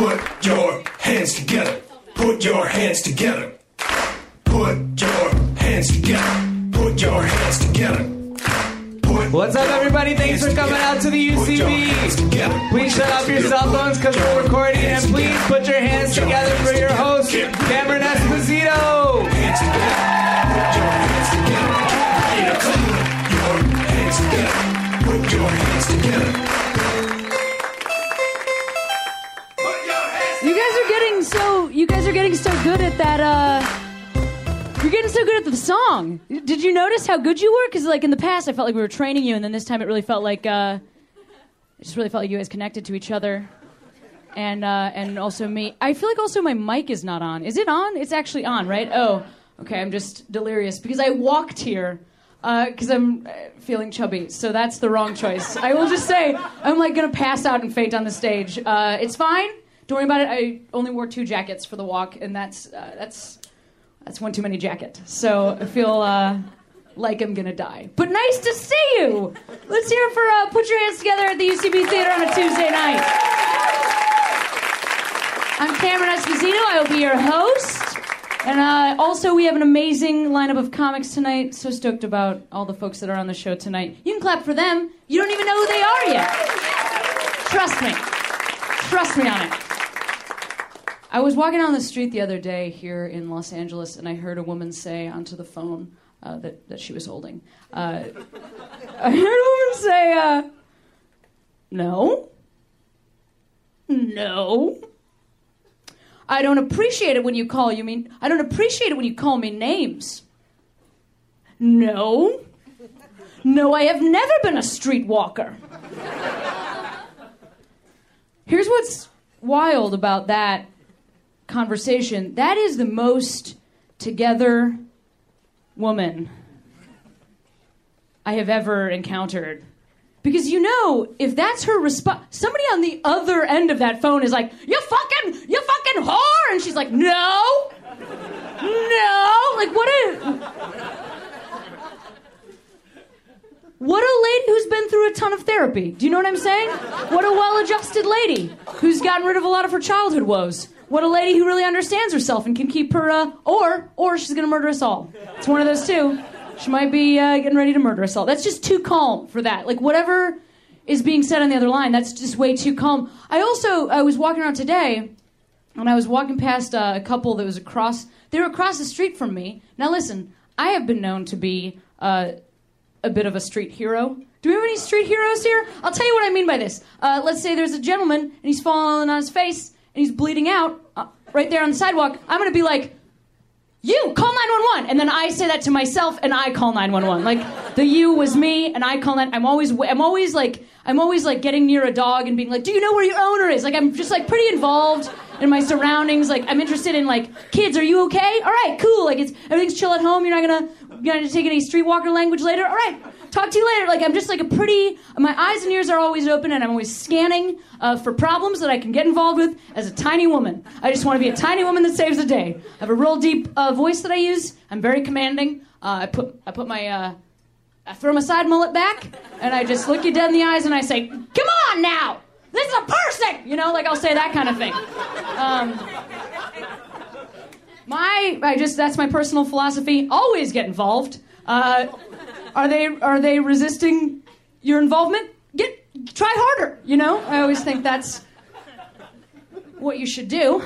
Put your hands together. Put your hands together. Put your hands together. Put your hands together. What's up, everybody? Thanks for coming out to the Put your hands UCB. Please shut off your cell phones because we're recording, and please put your hands together for your host, Cameron Esposito. Hands together. Put your hands together. Yeah, come on. Your hands together. Put your hands together. You guys are getting so good at that uh you're getting so good at the song. Did you notice how good you were? Because like in the past, I felt like we were training you, and then this time it really felt like uh, it just really felt like you guys connected to each other, and uh, and also me. I feel like also my mic is not on. Is it on? It's actually on, right? Oh, okay. I'm just delirious because I walked here because I'm uh, feeling chubby. So that's the wrong choice. I will just say I'm like gonna pass out and faint on the stage. Uh, it's fine. Don't worry about it. I only wore two jackets for the walk, and that's uh, that's that's one too many jacket. So I feel uh, like I'm gonna die. But nice to see you. Let's hear it for uh, put your hands together at the UCB Theater on a Tuesday night. I'm Cameron Esposito. I will be your host. And uh, also, we have an amazing lineup of comics tonight. So stoked about all the folks that are on the show tonight. You can clap for them. You don't even know who they are yet. Trust me. Trust me on it. I was walking down the street the other day here in Los Angeles, and I heard a woman say onto the phone uh, that, that she was holding. Uh, I heard a woman say, uh, No. No. I don't appreciate it when you call you mean I don't appreciate it when you call me names. No. No, I have never been a streetwalker. Here's what's wild about that conversation. That is the most together woman I have ever encountered. Because you know, if that's her response, somebody on the other end of that phone is like, "You fucking, you fucking whore," and she's like, "No, no." Like, what a what a lady who's been through a ton of therapy. Do you know what I'm saying? What a well-adjusted lady who's gotten rid of a lot of her childhood woes. What a lady who really understands herself and can keep her, uh, or or she's gonna murder us all. It's one of those two. She might be uh, getting ready to murder us all. That's just too calm for that. Like whatever is being said on the other line, that's just way too calm. I also I was walking around today, and I was walking past uh, a couple that was across. They were across the street from me. Now listen, I have been known to be uh, a bit of a street hero. Do we have any street heroes here? I'll tell you what I mean by this. Uh, let's say there's a gentleman and he's falling on his face and he's bleeding out uh, right there on the sidewalk. I'm gonna be like, you call 911 and then i say that to myself and i call 911 like the you was me and i call that i'm always i'm always like i'm always like getting near a dog and being like do you know where your owner is? Like i'm just like pretty involved in my surroundings. Like i'm interested in like kids are you okay? All right cool. Like it's everything's chill at home. You're not gonna you're not gonna take any streetwalker language later. All right talk to you later like i'm just like a pretty my eyes and ears are always open and i'm always scanning uh, for problems that i can get involved with as a tiny woman i just want to be a tiny woman that saves the day i have a real deep uh, voice that i use i'm very commanding uh, i put i put my uh, I throw my side mullet back and I just look you dead in the eyes and I say, Come on now! This is a person! You know, like I'll say that kind of thing. Um, my, I just, that's my personal philosophy. Always get involved. Uh, are they, are they resisting your involvement? Get, try harder, you know? I always think that's what you should do.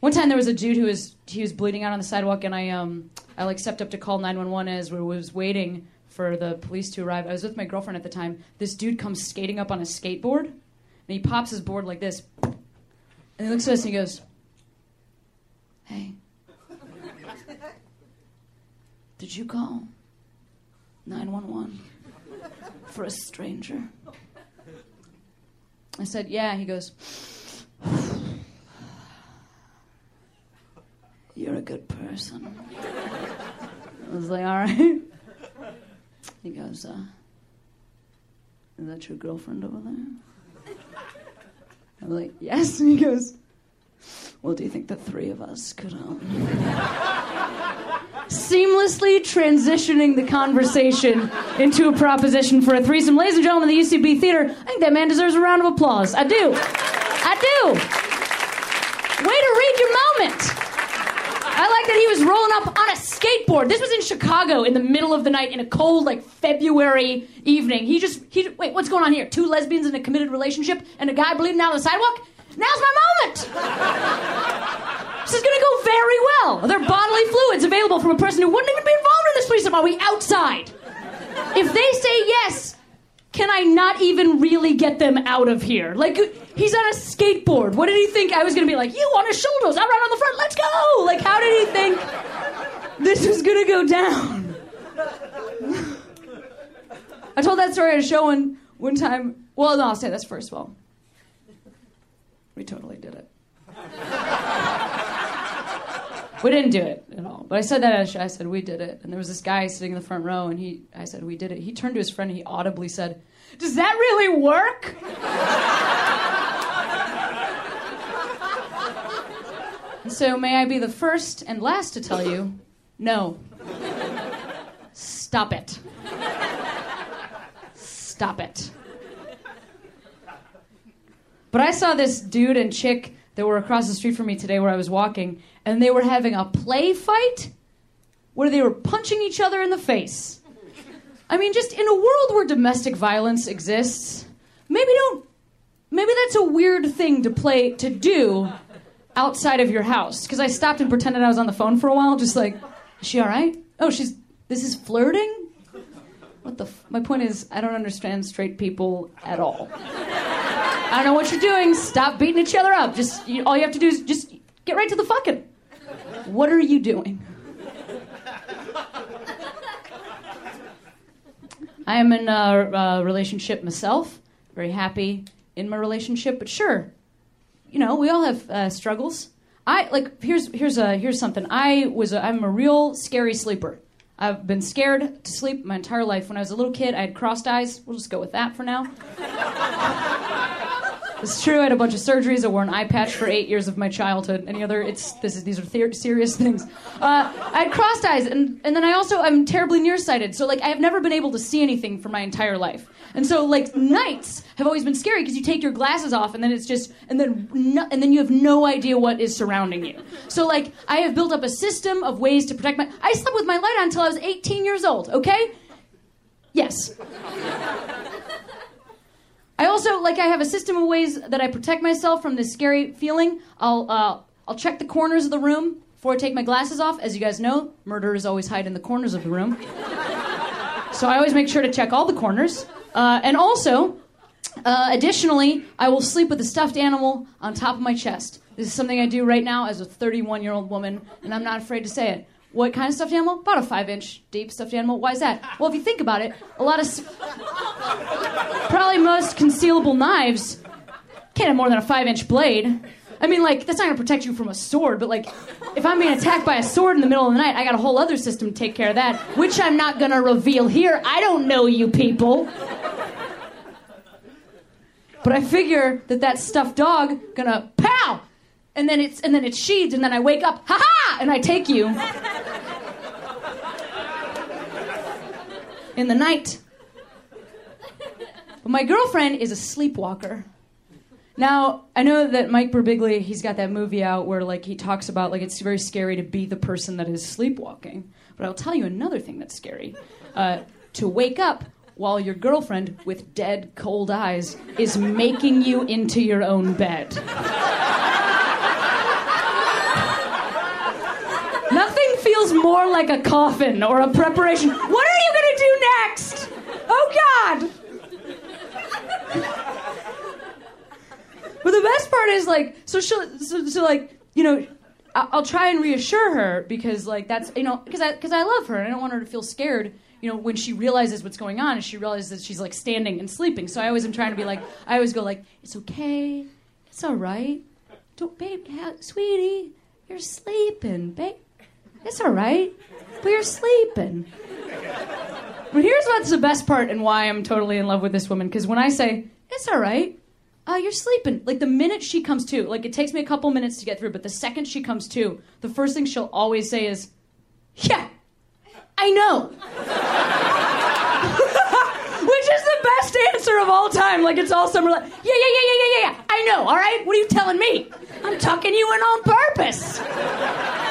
One time there was a dude who was he was bleeding out on the sidewalk, and I um I like stepped up to call 911 as we was waiting for the police to arrive. I was with my girlfriend at the time. This dude comes skating up on a skateboard, and he pops his board like this, and he looks at us and he goes, "Hey, did you call 911 for a stranger?" I said, "Yeah." He goes. You're a good person. I was like, all right. He goes, uh, is that your girlfriend over there? I'm like, yes. And he goes, well, do you think the three of us could, um... seamlessly transitioning the conversation into a proposition for a threesome. Ladies and gentlemen, the UCB Theater, I think that man deserves a round of applause. I do. I do. Way to read your moment. I like that he was rolling up on a skateboard. This was in Chicago in the middle of the night in a cold, like February evening. He just, he wait, what's going on here? Two lesbians in a committed relationship and a guy bleeding out on the sidewalk? Now's my moment. This is gonna go very well. There are bodily fluids available from a person who wouldn't even be involved in this threesome. Are we outside? If they say yes, can I not even really get them out of here? Like, he's on a skateboard. What did he think I was gonna be like? You on his shoulders, I ride on the front, let's go! Like, how did he think this was gonna go down? I told that story at a show one, one time. Well, no, I'll say this first of all. We totally did it. We didn't do it at all. But I said that at. I said, we did it. And there was this guy sitting in the front row, and he, I said, we did it. He turned to his friend and he audibly said, Does that really work? And so, may I be the first and last to tell you, no. Stop it. Stop it. But I saw this dude and chick that were across the street from me today where I was walking, and they were having a play fight where they were punching each other in the face. I mean, just in a world where domestic violence exists, maybe don't. Maybe that's a weird thing to play to do outside of your house. Because I stopped and pretended I was on the phone for a while, just like, is she all right? Oh, she's. This is flirting. What the? F- My point is, I don't understand straight people at all. I don't know what you're doing. Stop beating each other up. Just you, all you have to do is just get right to the fucking. What are you doing? I am in a, a relationship myself. Very happy in my relationship, but sure, you know we all have uh, struggles. I like here's here's a here's something. I was a, I'm a real scary sleeper. I've been scared to sleep my entire life. When I was a little kid, I had crossed eyes. We'll just go with that for now. It's true. I had a bunch of surgeries. I wore an eye patch for eight years of my childhood. Any other? It's this is these are serious things. Uh, I had crossed eyes, and and then I also I'm terribly nearsighted. So like I have never been able to see anything for my entire life. And so like nights have always been scary because you take your glasses off, and then it's just and then no, and then you have no idea what is surrounding you. So like I have built up a system of ways to protect my. I slept with my light on until I was 18 years old. Okay. Yes. I also like I have a system of ways that I protect myself from this scary feeling. I'll uh, I'll check the corners of the room before I take my glasses off. As you guys know, murderers always hide in the corners of the room. so I always make sure to check all the corners. Uh, and also, uh, additionally, I will sleep with a stuffed animal on top of my chest. This is something I do right now as a 31 year old woman, and I'm not afraid to say it. What kind of stuffed animal? About a five inch deep stuffed animal. Why is that? Well, if you think about it, a lot of. Probably most concealable knives can't have more than a five inch blade. I mean, like, that's not gonna protect you from a sword, but like, if I'm being attacked by a sword in the middle of the night, I got a whole other system to take care of that, which I'm not gonna reveal here. I don't know you people. But I figure that that stuffed dog gonna pow, and then it's and then it's sheathed, and then I wake up, ha ha, and I take you in the night. But my girlfriend is a sleepwalker. Now, I know that Mike Birbiglia, he's got that movie out where like he talks about like it's very scary to be the person that is sleepwalking. But I'll tell you another thing that's scary. Uh, to wake up while your girlfriend with dead cold eyes is making you into your own bed. Nothing feels more like a coffin or a preparation. What are you gonna do next? Oh God! But the best part is like, so she'll, so, so like, you know, I'll try and reassure her because like that's you know because I because I love her and I don't want her to feel scared. You know, when she realizes what's going on and she realizes that she's like standing and sleeping. So I always am trying to be like, I always go like, it's okay, it's all right. Don't, babe, sweetie, you're sleeping, babe. It's all right, but you're sleeping. But here's what's the best part and why I'm totally in love with this woman. Because when I say, it's all right, uh, you're sleeping. Like the minute she comes to, like it takes me a couple minutes to get through, but the second she comes to, the first thing she'll always say is, yeah, I know. Which is the best answer of all time. Like it's all summer. Like, yeah, yeah, yeah, yeah, yeah, yeah. I know. All right. What are you telling me? I'm tucking you in on purpose.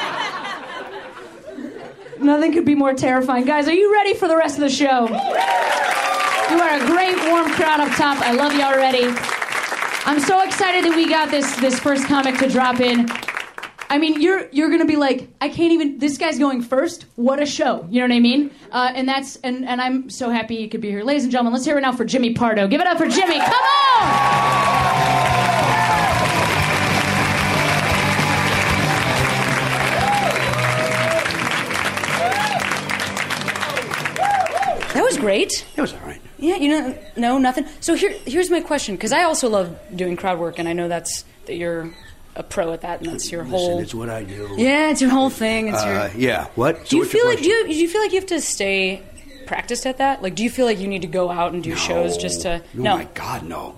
Nothing could be more terrifying. Guys, are you ready for the rest of the show? You are a great warm crowd up top. I love you already. I'm so excited that we got this this first comic to drop in. I mean, you're you're gonna be like, I can't even. This guy's going first. What a show! You know what I mean? Uh, and that's and and I'm so happy you could be here, ladies and gentlemen. Let's hear it now for Jimmy Pardo. Give it up for Jimmy. Come on! Great. It was all right. Yeah, you know, no, nothing. So here, here's my question, because I also love doing crowd work, and I know that's that you're a pro at that, and that's your Listen, whole. it's what I do. yeah, it's your whole thing. It's Uh, your. yeah. What? Do So you feel like do you, do you feel like you have to stay practiced at that? Like, do you feel like you need to go out and do shows just to? Oh my God, no.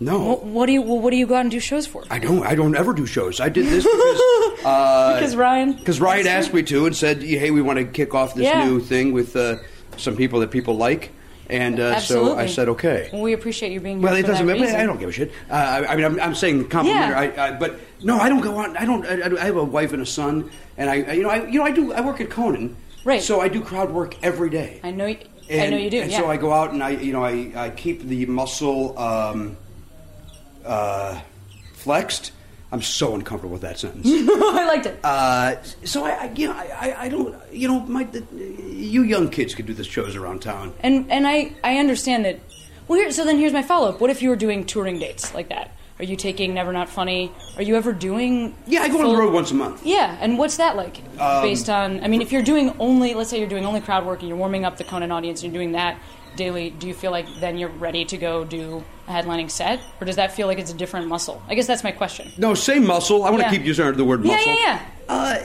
No. What, what do you well, What do you go out and do shows for? I don't. I don't ever do shows. I did this because uh, Because Ryan. because Ryan asked me to and said, "Hey, we want to kick off this Yeah. new thing with uh, some people that people like." And uh, so I said, "Okay." Well, we appreciate you being here. Well, it doesn't matter. I don't give a shit. Uh, I, I mean, I'm, I'm saying complimentary. Yeah. I, I, but no, I don't go out. I don't. I, I have a wife and a son, and I, you know, I, you know, I do. I work at Conan, Right. So I do crowd work every day. I know. y- I And, know you do. And yeah. so I go out and I, you know, I, I keep the muscle um, uh, flexed. I'm so uncomfortable with that sentence. I liked it. uh, so I, I, you know, I, I- don't, you know, my, the, you young kids could do the shows around town. And and I I understand that. Well, here, so then here's my follow up. What if you were doing touring dates like that? Are you taking Never Not Funny? Are you ever doing? Yeah, I go on the road once a month. Yeah, and what's that like? Um, based on, I mean, if you're doing only, let's say you're doing only crowd work and you're warming up the Conan audience and you're doing that daily, do you feel like then you're ready to go do headlining set, or does that feel like it's a different muscle? I guess that's my question. No, same muscle. I want to keep using the word muscle. yeah, yeah. Uh,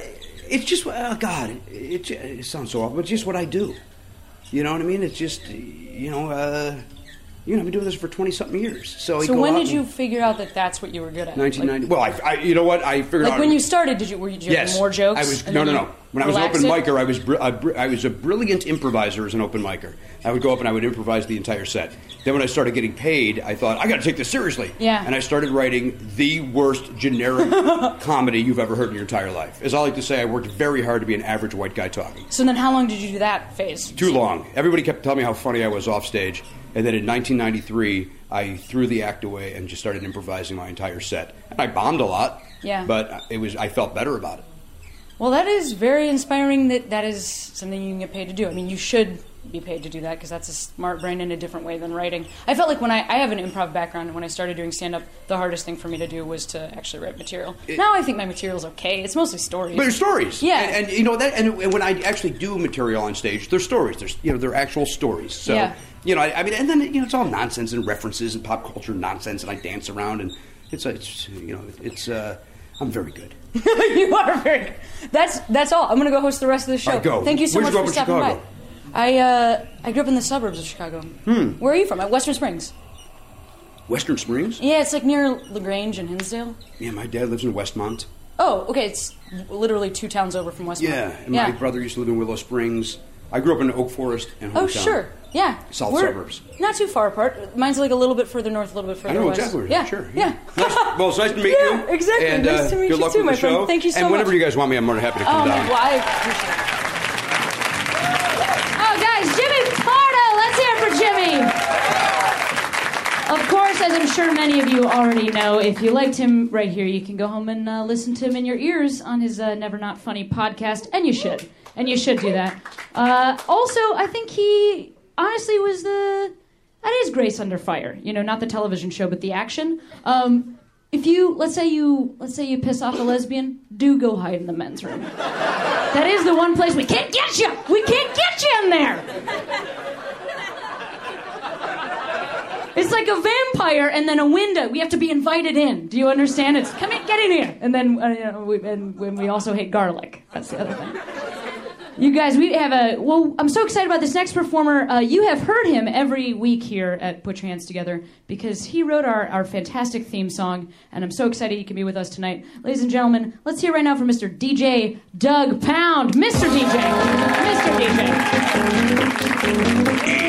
it's just, oh God, it, it, it sounds so awful, but it's just what I do. You know what I mean? It's just, you know, uh, you know, I've been doing this for 20 something years. So, So when did you figure out that that's what you were good at? 1990. well, I, I, you know what? I figured Like, out. like when you started, did you were you doing Yes. more jokes? I was no, no, no. When I was an open micer, I was br- a br- I was a brilliant improviser as an open micer. I would go up and I would improvise the entire set. Then when I started getting paid, I thought I got to take this seriously. Yeah. And I started writing the worst generic comedy you've ever heard in your entire life. As I like to say, I worked very hard to be an average white guy talking. So then, how long did you do that phase? Too long. Everybody kept telling me how funny I was off stage. And then in 1993, I threw the act away and just started improvising my entire set. And I bombed a lot. Yeah. But it was I felt better about it. Well, that is very inspiring. That that is something you can get paid to do. I mean, you should be paid to do that because that's a smart brain in a different way than writing. I felt like when I, I have an improv background, and when I started doing stand up, the hardest thing for me to do was to actually write material. now I think my material's okay. It's mostly stories. But they're stories. Yeah. And, and you know that, and, and when I actually do material on stage, they're stories. There's you know they're actual stories. So Yeah. You know, I, I mean, and then you know it's all nonsense and references and pop culture nonsense, and I dance around, and it's it's you know it's uh, I'm very good. you are very. Good. That's that's all. I'm gonna go host the rest of the show. Right, go. Thank you so Where'd much you for stopping Chicago? by. I uh, I grew up in the suburbs of Chicago. Hmm. Where are you from? At Western Springs. Western Springs. Yeah, it's like near La Grange and Hinsdale. Yeah, my dad lives in Westmont. Oh, okay. It's literally two towns over from Westmont. Yeah, and my brother used to live in Willow Springs. I grew up in Oak Forest and Oh, sure. Yeah. South We're suburbs. Not too far apart. Mine's like a little bit further north, a little bit I further know west. exactly. where it is. Yeah. Sure. Yeah. Nice- well, it's nice to meet Yeah, you. exactly. And, Nice uh, to meet good you luck too, with my friend. Thank you so much. And whenever much. you guys want me, I'm more than happy to come Oh, down. Well, I appreciate it. Oh, guys, Jimmy Pardo. Let's hear it for Jimmy. Of course, as I'm sure many of you already know, if you liked him right here, you can go home and uh, listen to him in your ears on his uh, Never Not Funny podcast, and you should. And you should do that. Uh, also, I think he honestly was the. That is Grace Under Fire. You know, not the television show, but the action. Um, if you let's say you let's say you piss off a lesbian, do go hide in the men's room. That is the one place we can't get you. We can't get you in there. It's like a vampire and then a window. We have to be invited in. Do you understand? It's come in, get in here. And then uh, you know, we, and when we also hate garlic. That's the other thing. You guys, we have a. Well, I'm so excited about this next performer. Uh, you have heard him every week here at Put Your Hands Together because he wrote our, our fantastic theme song, and I'm so excited he can be with us tonight. Ladies and gentlemen, let's hear right now from Mr. DJ Doug Pound. Mr. DJ. Mr. DJ.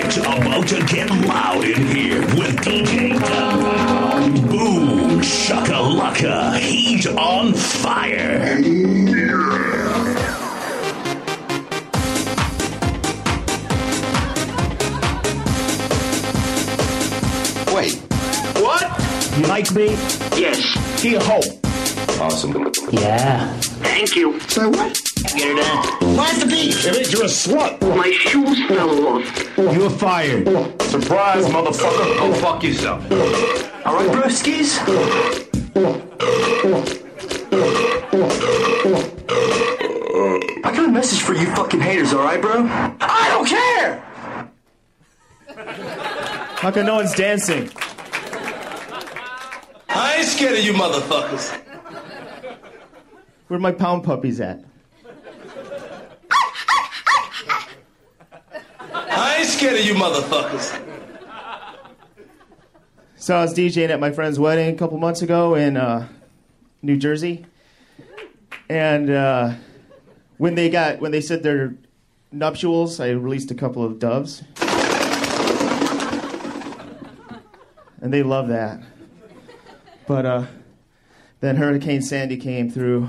It's about to get loud in here with DJ Doug Pound. Boom, shakalaka, he's on fire. Wait, You like me? Yes. He a hoe. awesome. Yeah. Thank you. So what? Get it done. Where's the beef? It means you're a slut. My shoes fell off. You're fired. Surprise, motherfucker. Go fuck yourself. All right, broskies? I got a message for you fucking haters, all right, bro? I don't care! How come no one's dancing? I ain't scared of you motherfuckers. Where my pound puppies at? I ain't scared of you motherfuckers. So I was DJing at my friend's wedding a couple months ago in uh, New Jersey, and uh, when they got when they said their nuptials, I released a couple of doves, and they love that. But uh, then Hurricane Sandy came through,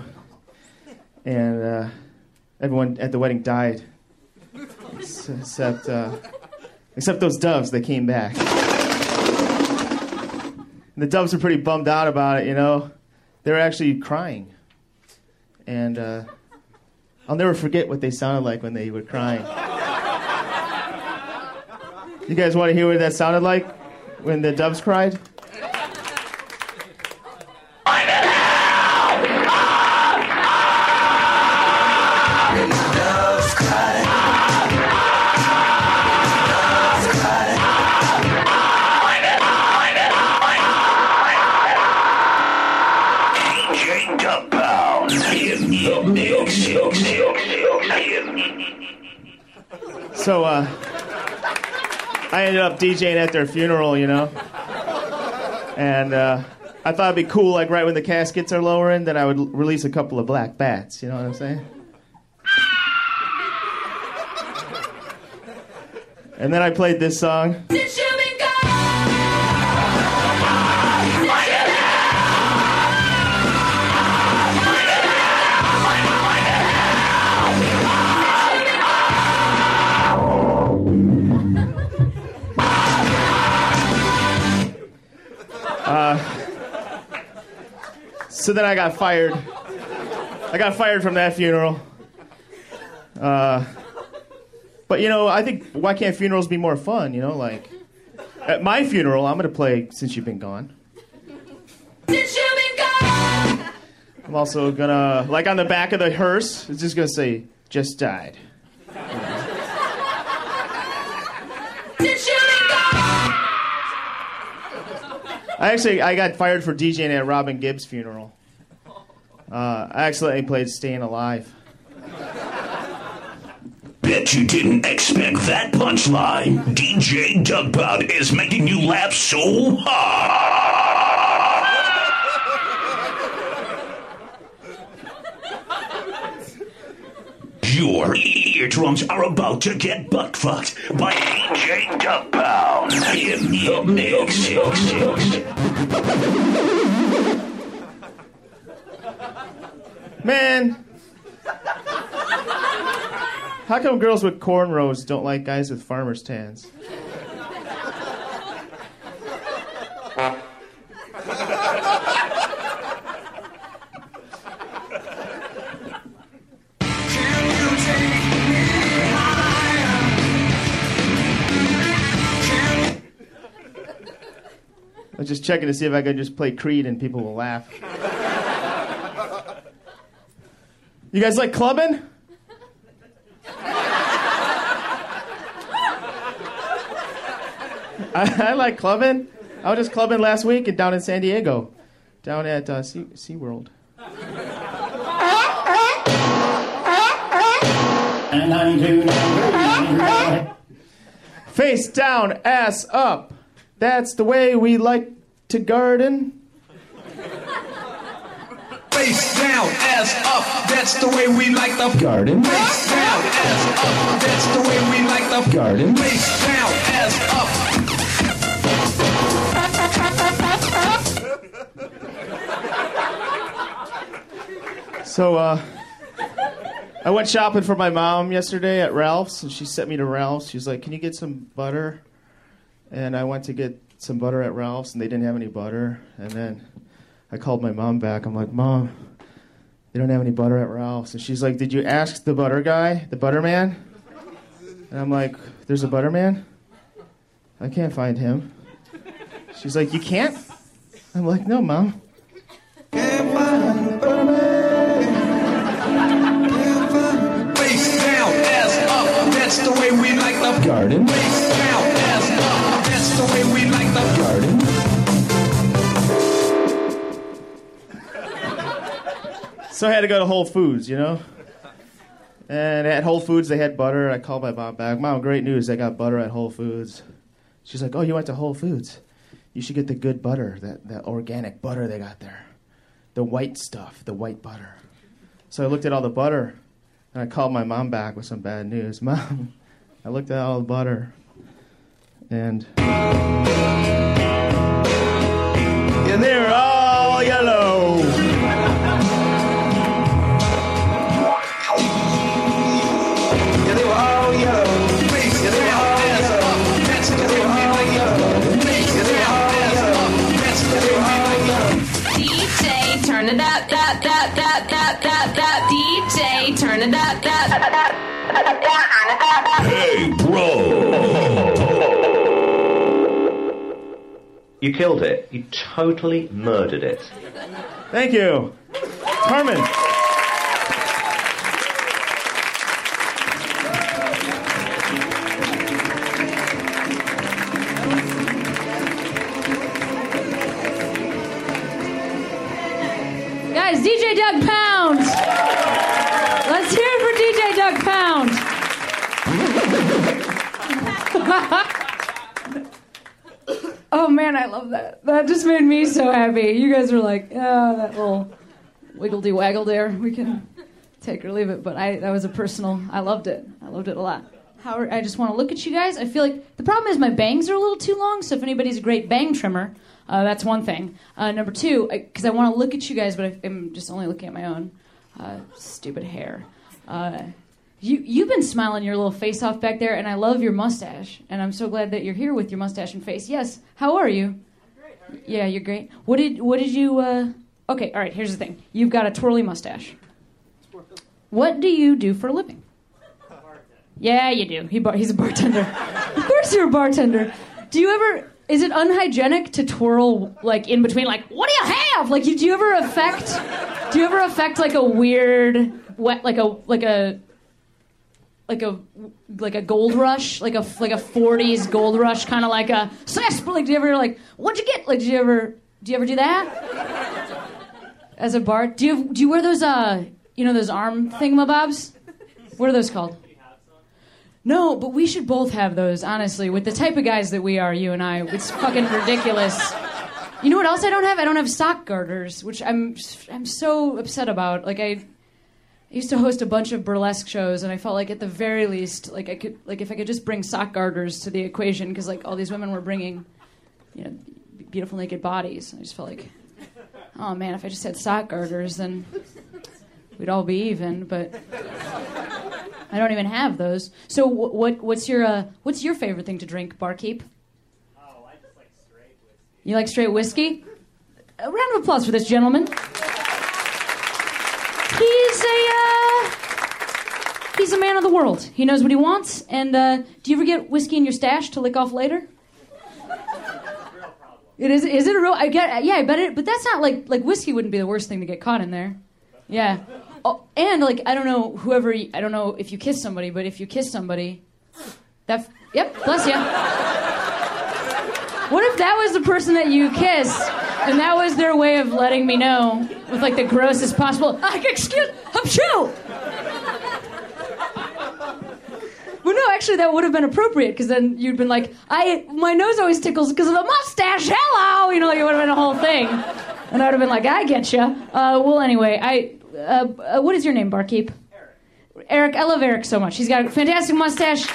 and uh, everyone at the wedding died, except uh, except those doves. They came back. And the doves were pretty bummed out about it, you know. They were actually crying. And uh, I'll never forget what they sounded like when they were crying. You guys want to hear what that sounded like when the doves cried? I ended up DJing at their funeral, you know. And uh, I thought it'd be cool, like right when the caskets are lowering, that I would l- release a couple of black bats. You know what I'm saying? And then I played this song. So then I got fired. I got fired from that funeral. Uh, but you know, I think why can't funerals be more fun? You know, like at my funeral, I'm gonna play "Since You've Been Gone." I'm also gonna, like on the back of the hearse, it's just gonna say "Just died." I actually I got fired for DJing at Robin Gibb's funeral. Uh, I accidentally played "Staying Alive." Bet you didn't expect that punchline. DJ Pound is making you laugh so hard. Your eardrums are about to get butt fucked by DJ Doug Pound in the mix. Man, how come girls with cornrows don't like guys with farmer's tans? I was just checking to see if I could just play Creed and people will laugh. You guys like clubbing? I, I like clubbing. I was just clubbing last week down in San Diego, down at uh, sea, SeaWorld. Face down, ass up. That's the way we like to garden. Face down, ass up. That's the way we like the Garden. Face down, ass up. That's the way we like the Garden. Face down, ass up. So, uh, I went shopping for my mom yesterday at Ralph's, and she sent me to Ralph's. She's like, "Can you get some butter?" And I went to get some butter at Ralph's, and they didn't have any butter. And then I called my mom back. I'm like, "Mom, they don't have any butter at Ralph's." And she's like, "Did you ask the butter guy, the butter man?" And I'm like, "There's a butter man? I can't find him." She's like, "You can't?" I'm like, "No, mom." Face down, ass up. That's the way we like the Garden. So I had to go to Whole Foods, you know? And at Whole Foods, they had butter. I called my mom back. Mom, great news. They got butter at Whole Foods. She's like, Oh, you went to Whole Foods? You should get the good butter, that, that organic butter they got there. The white stuff, the white butter. So I looked at all the butter and I called my mom back with some bad news. Mom, I looked at all the butter and. And they were all Hey, bro. You killed it. You totally murdered it. Thank you. Carmen. Oh man, I love that. That just made me so happy. You guys are like, oh, that little wiggledy waggle there. We can take or leave it, but I that was a personal. I loved it. I loved it a lot. Howard, I just want to look at you guys. I feel like the problem is my bangs are a little too long. So if anybody's a great bang trimmer, uh, that's one thing. Uh, number two, because I, want to look at you guys, but I, I'm just only looking at my own uh, stupid hair. You you've been smiling your little face off back there, and I love your mustache. And I'm so glad that you're here with your mustache and face. Yes, how are you? Great. Yeah, you're great. What did what did you? Uh... Okay, all right. Here's the thing. You've got a twirly mustache. What do you do for a living? Yeah, you do. He bar- he's a bartender. of course, you're a bartender. Do you ever? Is it unhygienic to twirl like in between? Like, what do you have? Like, you, do you ever affect? Do you ever affect like a weird wet, like a like a like a like a gold rush, like a like a '40s gold rush, kind of like a sarsaparilla. Like, do you ever like what'd you get? Like, do you ever do you ever do that as a bar? Do you do you wear those uh you know those arm thingamabobs? What are those called? No, but we should both have those, honestly. With the type of guys that we are, you and I, it's fucking ridiculous. You know what else I don't have? I don't have sock garters, which I'm I'm so upset about. Like I, I used to host a bunch of burlesque shows, and I felt like at the very least, like I could, like if I could just bring sock garters to the equation, because like all these women were bringing, you know, beautiful naked bodies. I just felt like, oh man, if I just had sock garters, then we'd all be even. But I don't even have those. So wh- what what's your uh, what's your favorite thing to drink, barkeep? Oh, I just like straight whiskey. You like straight whiskey? A round of applause for this gentleman. He's a uh, he's a man of the world. He knows what he wants. And uh, do you ever get whiskey in your stash to lick off later? It is. Is it a real? I get. Yeah, I bet it. But that's not like like whiskey wouldn't be the worst thing to get caught in there. Yeah. Oh, and like I don't know whoever. I don't know if you kiss somebody, but if you kiss somebody, that. Yep. Bless you. What if that was the person that you kissed, and that was their way of letting me know with like the grossest possible? Ah, excuse, I'm true. Well, no, actually, that would have been appropriate because then you'd been like, "I my nose always tickles because of the mustache." Hello, you know, like it would have been a whole thing, and I would have been like, "I get you." Uh, well, anyway, I uh, uh, what is your name, barkeep? Eric. Eric, I love Eric so much. He's got a fantastic mustache,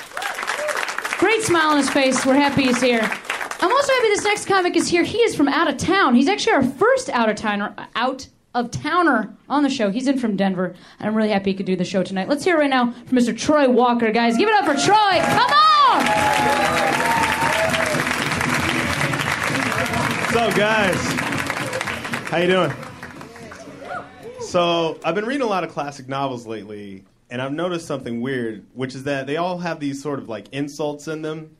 great smile on his face. We're happy he's here. I'm also happy this next comic is here. He is from out of town. He's actually our first out of towner, out of towner on the show. He's in from Denver, and I'm really happy he could do the show tonight. Let's hear right now from Mr. Troy Walker, guys. Give it up for Troy. Come on! What's up, guys? How you doing? So I've been reading a lot of classic novels lately, and I've noticed something weird, which is that they all have these sort of like insults in them,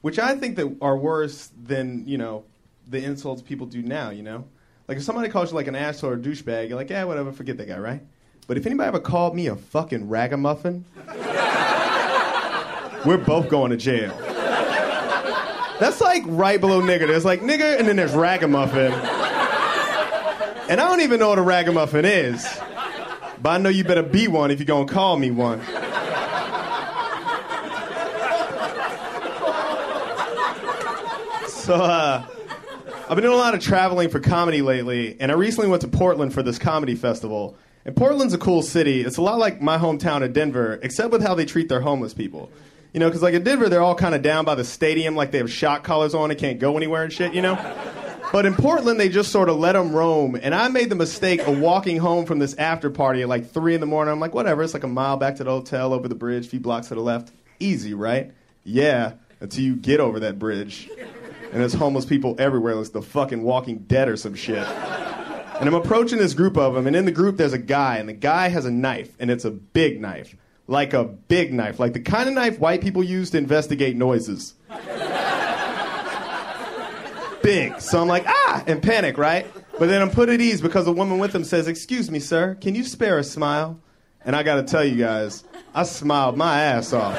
which I think that are worse than you know the insults people do now. You know, like if somebody calls you like an asshole or douchebag, you're like, yeah, whatever, forget that guy, right? But if anybody ever called me a fucking ragamuffin, we're both going to jail. That's like right below nigger. There's like nigger, and then there's ragamuffin. And I don't even know what a ragamuffin is. But I know you better be one if you're gonna call me one. So, uh, I've been doing a lot of traveling for comedy lately, and I recently went to Portland for this comedy festival. And Portland's a cool city. It's a lot like my hometown of Denver, except with how they treat their homeless people. You know, because like in Denver, they're all kind of down by the stadium, like they have shot collars on, and can't go anywhere and shit, you know? But in Portland, they just sort of let them roam. And I made the mistake of walking home from this after party at like 3 in the morning. I'm like, whatever, it's like a mile back to the hotel over the bridge, a few blocks to the left. Easy, right? Yeah, until you get over that bridge. And there's homeless people everywhere. It's the fucking Walking Dead or some shit. And I'm approaching this group of them, and in the group there's a guy, and the guy has a knife, and it's a big knife. Like a big knife. Like the kind of knife white people use to investigate noises. big. So I'm like, ah, and panic, right? But then I'm put at ease because a woman with him says, Excuse me, sir, can you spare a smile? And I gotta tell you guys, I smiled my ass off.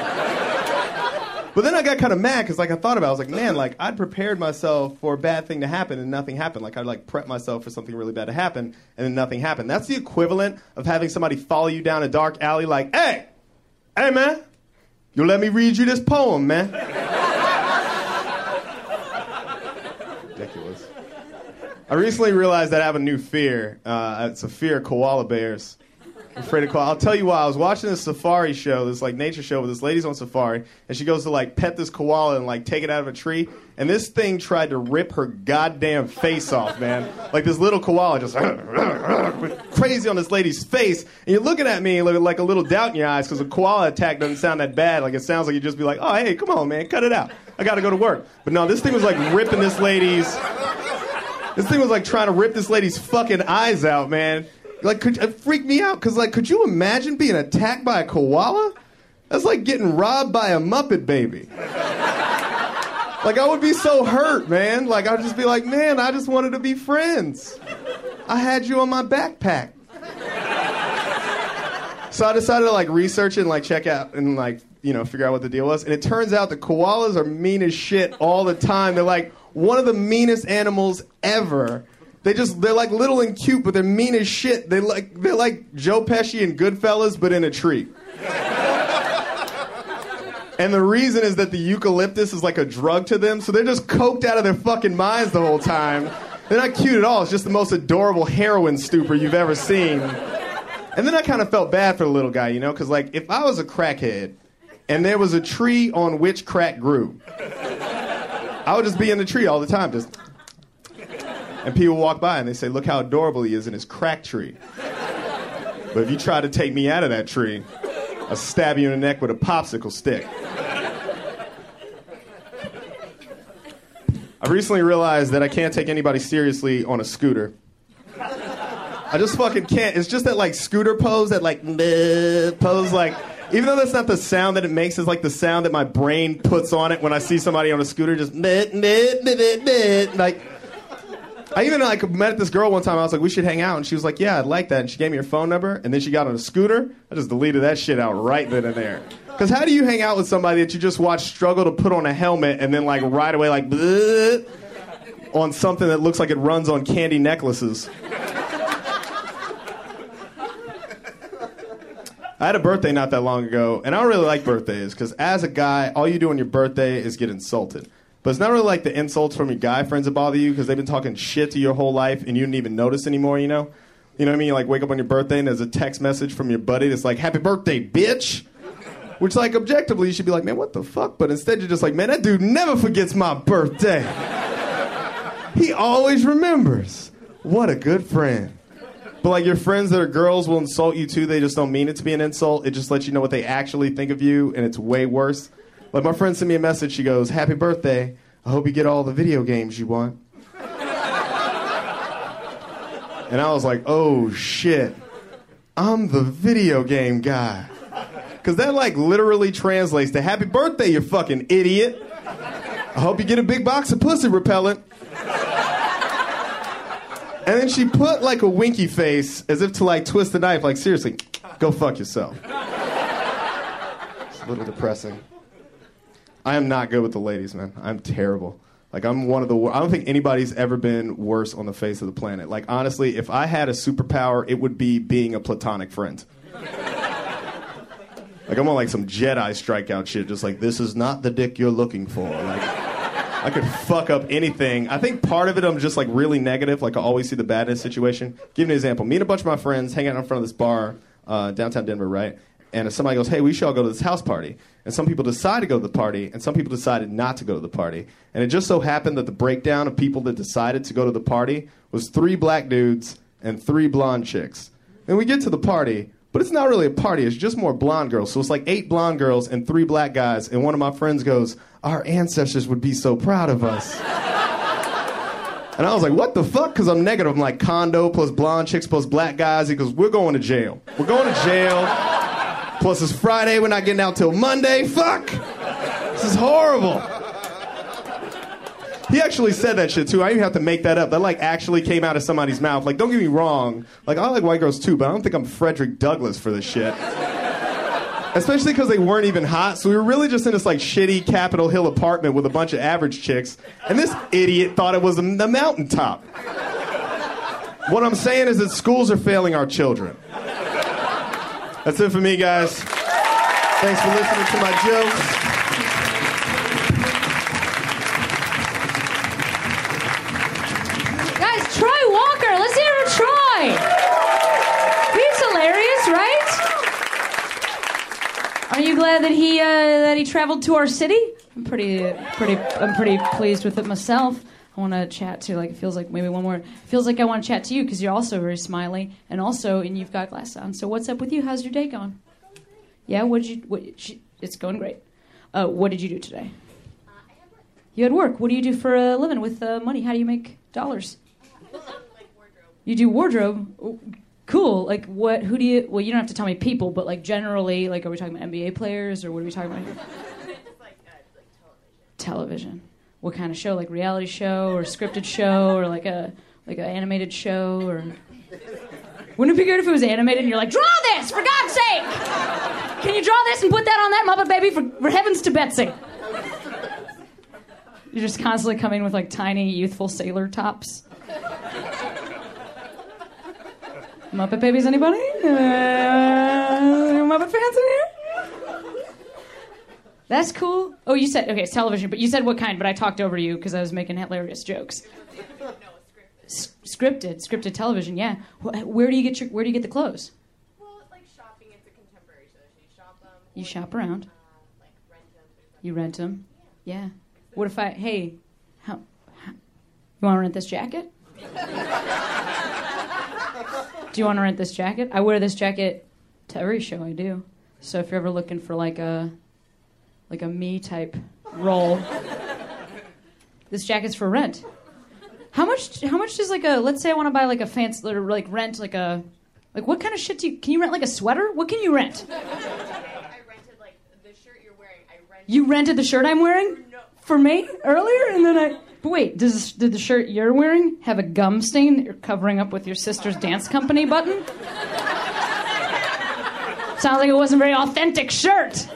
But then I got kind of mad because, like, I thought about, it. I was like, man, like, I'd prepared myself for a bad thing to happen and nothing happened. Like, I'd like prep myself for something really bad to happen and then nothing happened. That's the equivalent of having somebody follow you down a dark alley, like, hey, hey, man, you let me read you this poem, man. Ridiculous. I recently realized that I have a new fear. Uh, it's a fear of koala bears. Afraid of koala. I'll tell you why. I was watching this safari show, this like nature show, with this lady's on safari, and she goes to like pet this koala and like take it out of a tree, and this thing tried to rip her goddamn face off, man. Like this little koala just crazy on this lady's face, and you're looking at me like a little doubt in your eyes because a koala attack doesn't sound that bad. Like it sounds like you'd just be like, oh hey, come on, man, cut it out. I got to go to work. But no, this thing was like ripping this lady's. This thing was like trying to rip this lady's fucking eyes out, man. Like, could it freaked me out because, like, could you imagine being attacked by a koala? That's like getting robbed by a Muppet baby. like, I would be so hurt, man. Like, I'd just be like, man, I just wanted to be friends. I had you on my backpack. So I decided to like research and like check out and like you know figure out what the deal was. And it turns out the koalas are mean as shit all the time. They're like one of the meanest animals ever. They just they're like little and cute, but they're mean as shit. They like they're like Joe Pesci and Goodfellas, but in a tree. And the reason is that the eucalyptus is like a drug to them, so they're just coked out of their fucking minds the whole time. They're not cute at all. It's just the most adorable heroin stupor you've ever seen. And then I kind of felt bad for the little guy, you know, because like if I was a crackhead and there was a tree on which crack grew, I would just be in the tree all the time, just. And people walk by and they say, "Look how adorable he is in his crack tree." But if you try to take me out of that tree, I'll stab you in the neck with a popsicle stick. I recently realized that I can't take anybody seriously on a scooter. I just fucking can't. It's just that like scooter pose, that like pose, like even though that's not the sound that it makes, it's like the sound that my brain puts on it when I see somebody on a scooter, just like. I even like met this girl one time. I was like, "We should hang out," and she was like, "Yeah, I'd like that." And she gave me her phone number, and then she got on a scooter. I just deleted that shit out right then and there. Because how do you hang out with somebody that you just watch struggle to put on a helmet and then like right away like on something that looks like it runs on candy necklaces? I had a birthday not that long ago, and I don't really like birthdays because as a guy, all you do on your birthday is get insulted. But it's not really like the insults from your guy friends that bother you because they've been talking shit to your whole life and you didn't even notice anymore, you know? You know what I mean? You like wake up on your birthday and there's a text message from your buddy that's like, Happy birthday, bitch! Which, like, objectively, you should be like, man, what the fuck? But instead, you're just like, man, that dude never forgets my birthday. he always remembers. What a good friend. But, like, your friends that are girls will insult you too. They just don't mean it to be an insult. It just lets you know what they actually think of you, and it's way worse. Like, my friend sent me a message. She goes, Happy birthday. I hope you get all the video games you want. And I was like, oh shit. I'm the video game guy. Because that, like, literally translates to happy birthday, you fucking idiot. I hope you get a big box of pussy repellent. And then she put, like, a winky face as if to, like, twist the knife. Like, seriously, go fuck yourself. It's a little depressing. I am not good with the ladies, man. I'm terrible. Like I'm one of the. I don't think anybody's ever been worse on the face of the planet. Like honestly, if I had a superpower, it would be being a platonic friend. Like I'm on like some Jedi strikeout shit. Just like this is not the dick you're looking for. Like I could fuck up anything. I think part of it I'm just like really negative. Like I always see the bad situation. Give you an example. Me and a bunch of my friends hang out in front of this bar uh, downtown Denver, right? And if somebody goes, "Hey, we should all go to this house party," and some people decide to go to the party, and some people decided not to go to the party, and it just so happened that the breakdown of people that decided to go to the party was three black dudes and three blonde chicks. And we get to the party, but it's not really a party; it's just more blonde girls. So it's like eight blonde girls and three black guys. And one of my friends goes, "Our ancestors would be so proud of us." And I was like, what the fuck? Because I'm negative. I'm like, condo plus blonde chicks plus black guys. He goes, we're going to jail. We're going to jail. Plus it's Friday. We're not getting out till Monday. Fuck. This is horrible. He actually said that shit too. I even have to make that up. That like actually came out of somebody's mouth. Like, don't get me wrong. Like, I like white girls too, but I don't think I'm Frederick Douglass for this shit. Especially because they weren't even hot. So we were really just in this like shitty Capitol Hill apartment with a bunch of average chicks. And this idiot thought it was the the mountaintop. What I'm saying is that schools are failing our children. That's it for me, guys. Thanks for listening to my jokes. Guys, Troy Walker. Let's hear it for Troy. He's hilarious, right? Are you glad that he uh, that he traveled to our city? I'm pretty pretty I'm pretty pleased with it myself. I want to chat to like it feels like maybe one more. It feels like I want to chat to you because you're also very smiley and also and you've got glasses on. So what's up with you? How's your day going? Yeah, what did you? What, she, it's going great. Uh, what did you do today? You had work. What do you do for a living with uh, money? How do you make dollars? You do wardrobe. Oh, Cool. Like what? Who do you? Well, you don't have to tell me people, but like generally, like are we talking about NBA players or what are we talking about here? television. What kind of show? Like reality show or scripted show or like a like an animated show or? Wouldn't it be good if it was animated and you're like, draw this for God's sake? Can you draw this and put that on that Muppet baby for, for heavens to Betsy? You're just constantly coming with like tiny youthful sailor tops. Muppet babies, anybody? Uh, Muppet fans in here? That's cool. Oh, you said okay, it's television, but you said what kind? But I talked over you because I was making hilarious jokes. S- scripted, scripted television. Yeah. Wh- Where do you get your Where do you get the clothes? Well, like shopping, it's a contemporary show. So you shop them. You shop around. Um, you rent them. Yeah. What if I? Hey, how? how you want to rent this jacket? Do you want to rent this jacket? I wear this jacket to every show I do. So if you're ever looking for like a like a me type role, this jacket's for rent. How much? How much does like a? Let's say I want to buy like a fancy or like rent like a like what kind of shit do you? Can you rent like a sweater? What can you rent? I rented like the shirt you're wearing. I rented You rented the shirt I'm wearing for me earlier, and then I. But wait, does did the shirt you're wearing have a gum stain that you're covering up with your sister's dance company button? Sounds like it wasn't a very authentic shirt.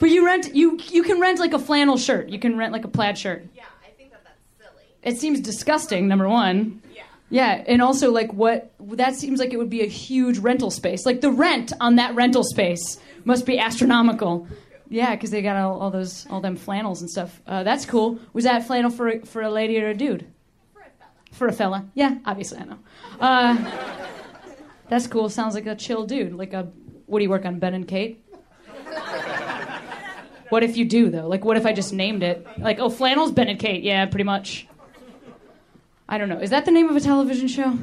But you rent you you can rent like a flannel shirt. You can rent like a plaid shirt. Yeah, I think that that's silly. It seems disgusting. Number one. Yeah. Yeah, and also like what that seems like it would be a huge rental space. Like the rent on that rental space must be astronomical. Yeah, because they got all, all those all them flannels and stuff. Uh, that's cool. Was that flannel for a, for a lady or a dude? For a fella. For a fella. Yeah, obviously I know. Uh, that's cool. Sounds like a chill dude. Like a what do you work on, Ben and Kate? What if you do though? Like what if I just named it? Like oh flannels, Ben and Kate. Yeah, pretty much. I don't know. Is that the name of a television show?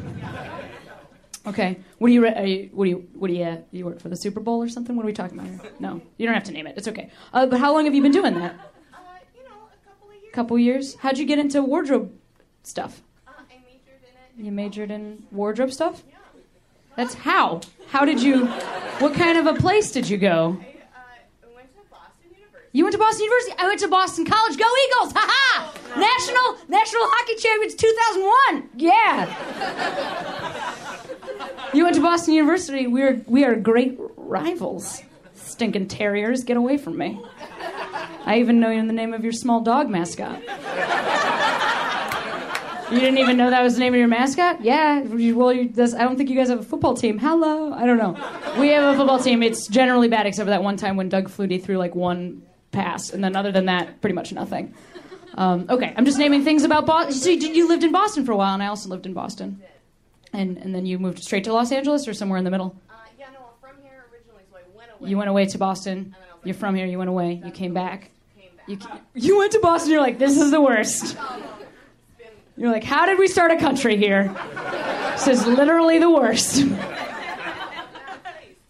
Okay. What do you? Re- are you what do you? What do you? Uh, you work for the Super Bowl or something? What are we talking about here? No, you don't have to name it. It's okay. Uh, but how long have you been doing that? Uh, you know, a couple of years. Couple years. How'd you get into wardrobe stuff? Uh, I majored in it. You majored in wardrobe stuff. Yeah. That's how. How did you? What kind of a place did you go? I went to Boston University. You went to Boston University. I went to Boston College. Go Eagles! Ha ha! Oh, National National Hockey Champions 2001. Yeah. You went to Boston University. We're we are great rivals. Stinking terriers, get away from me. I even know the name of your small dog mascot. You didn't even know that was the name of your mascot? Yeah. Well, you, this, I don't think you guys have a football team. Hello. I don't know. We have a football team. It's generally bad, except for that one time when Doug Flutie threw like one pass, and then other than that, pretty much nothing. Um, okay, I'm just naming things about Boston. So you, you lived in Boston for a while, and I also lived in Boston. And and then you moved straight to Los Angeles, or somewhere in the middle. Uh, yeah, no, I'm from here originally, so I went away. You went away to Boston. You're from here. You went away. You came back. You ca- you went to Boston. You're like, this is the worst. You're like, how did we start a country here? This is literally the worst.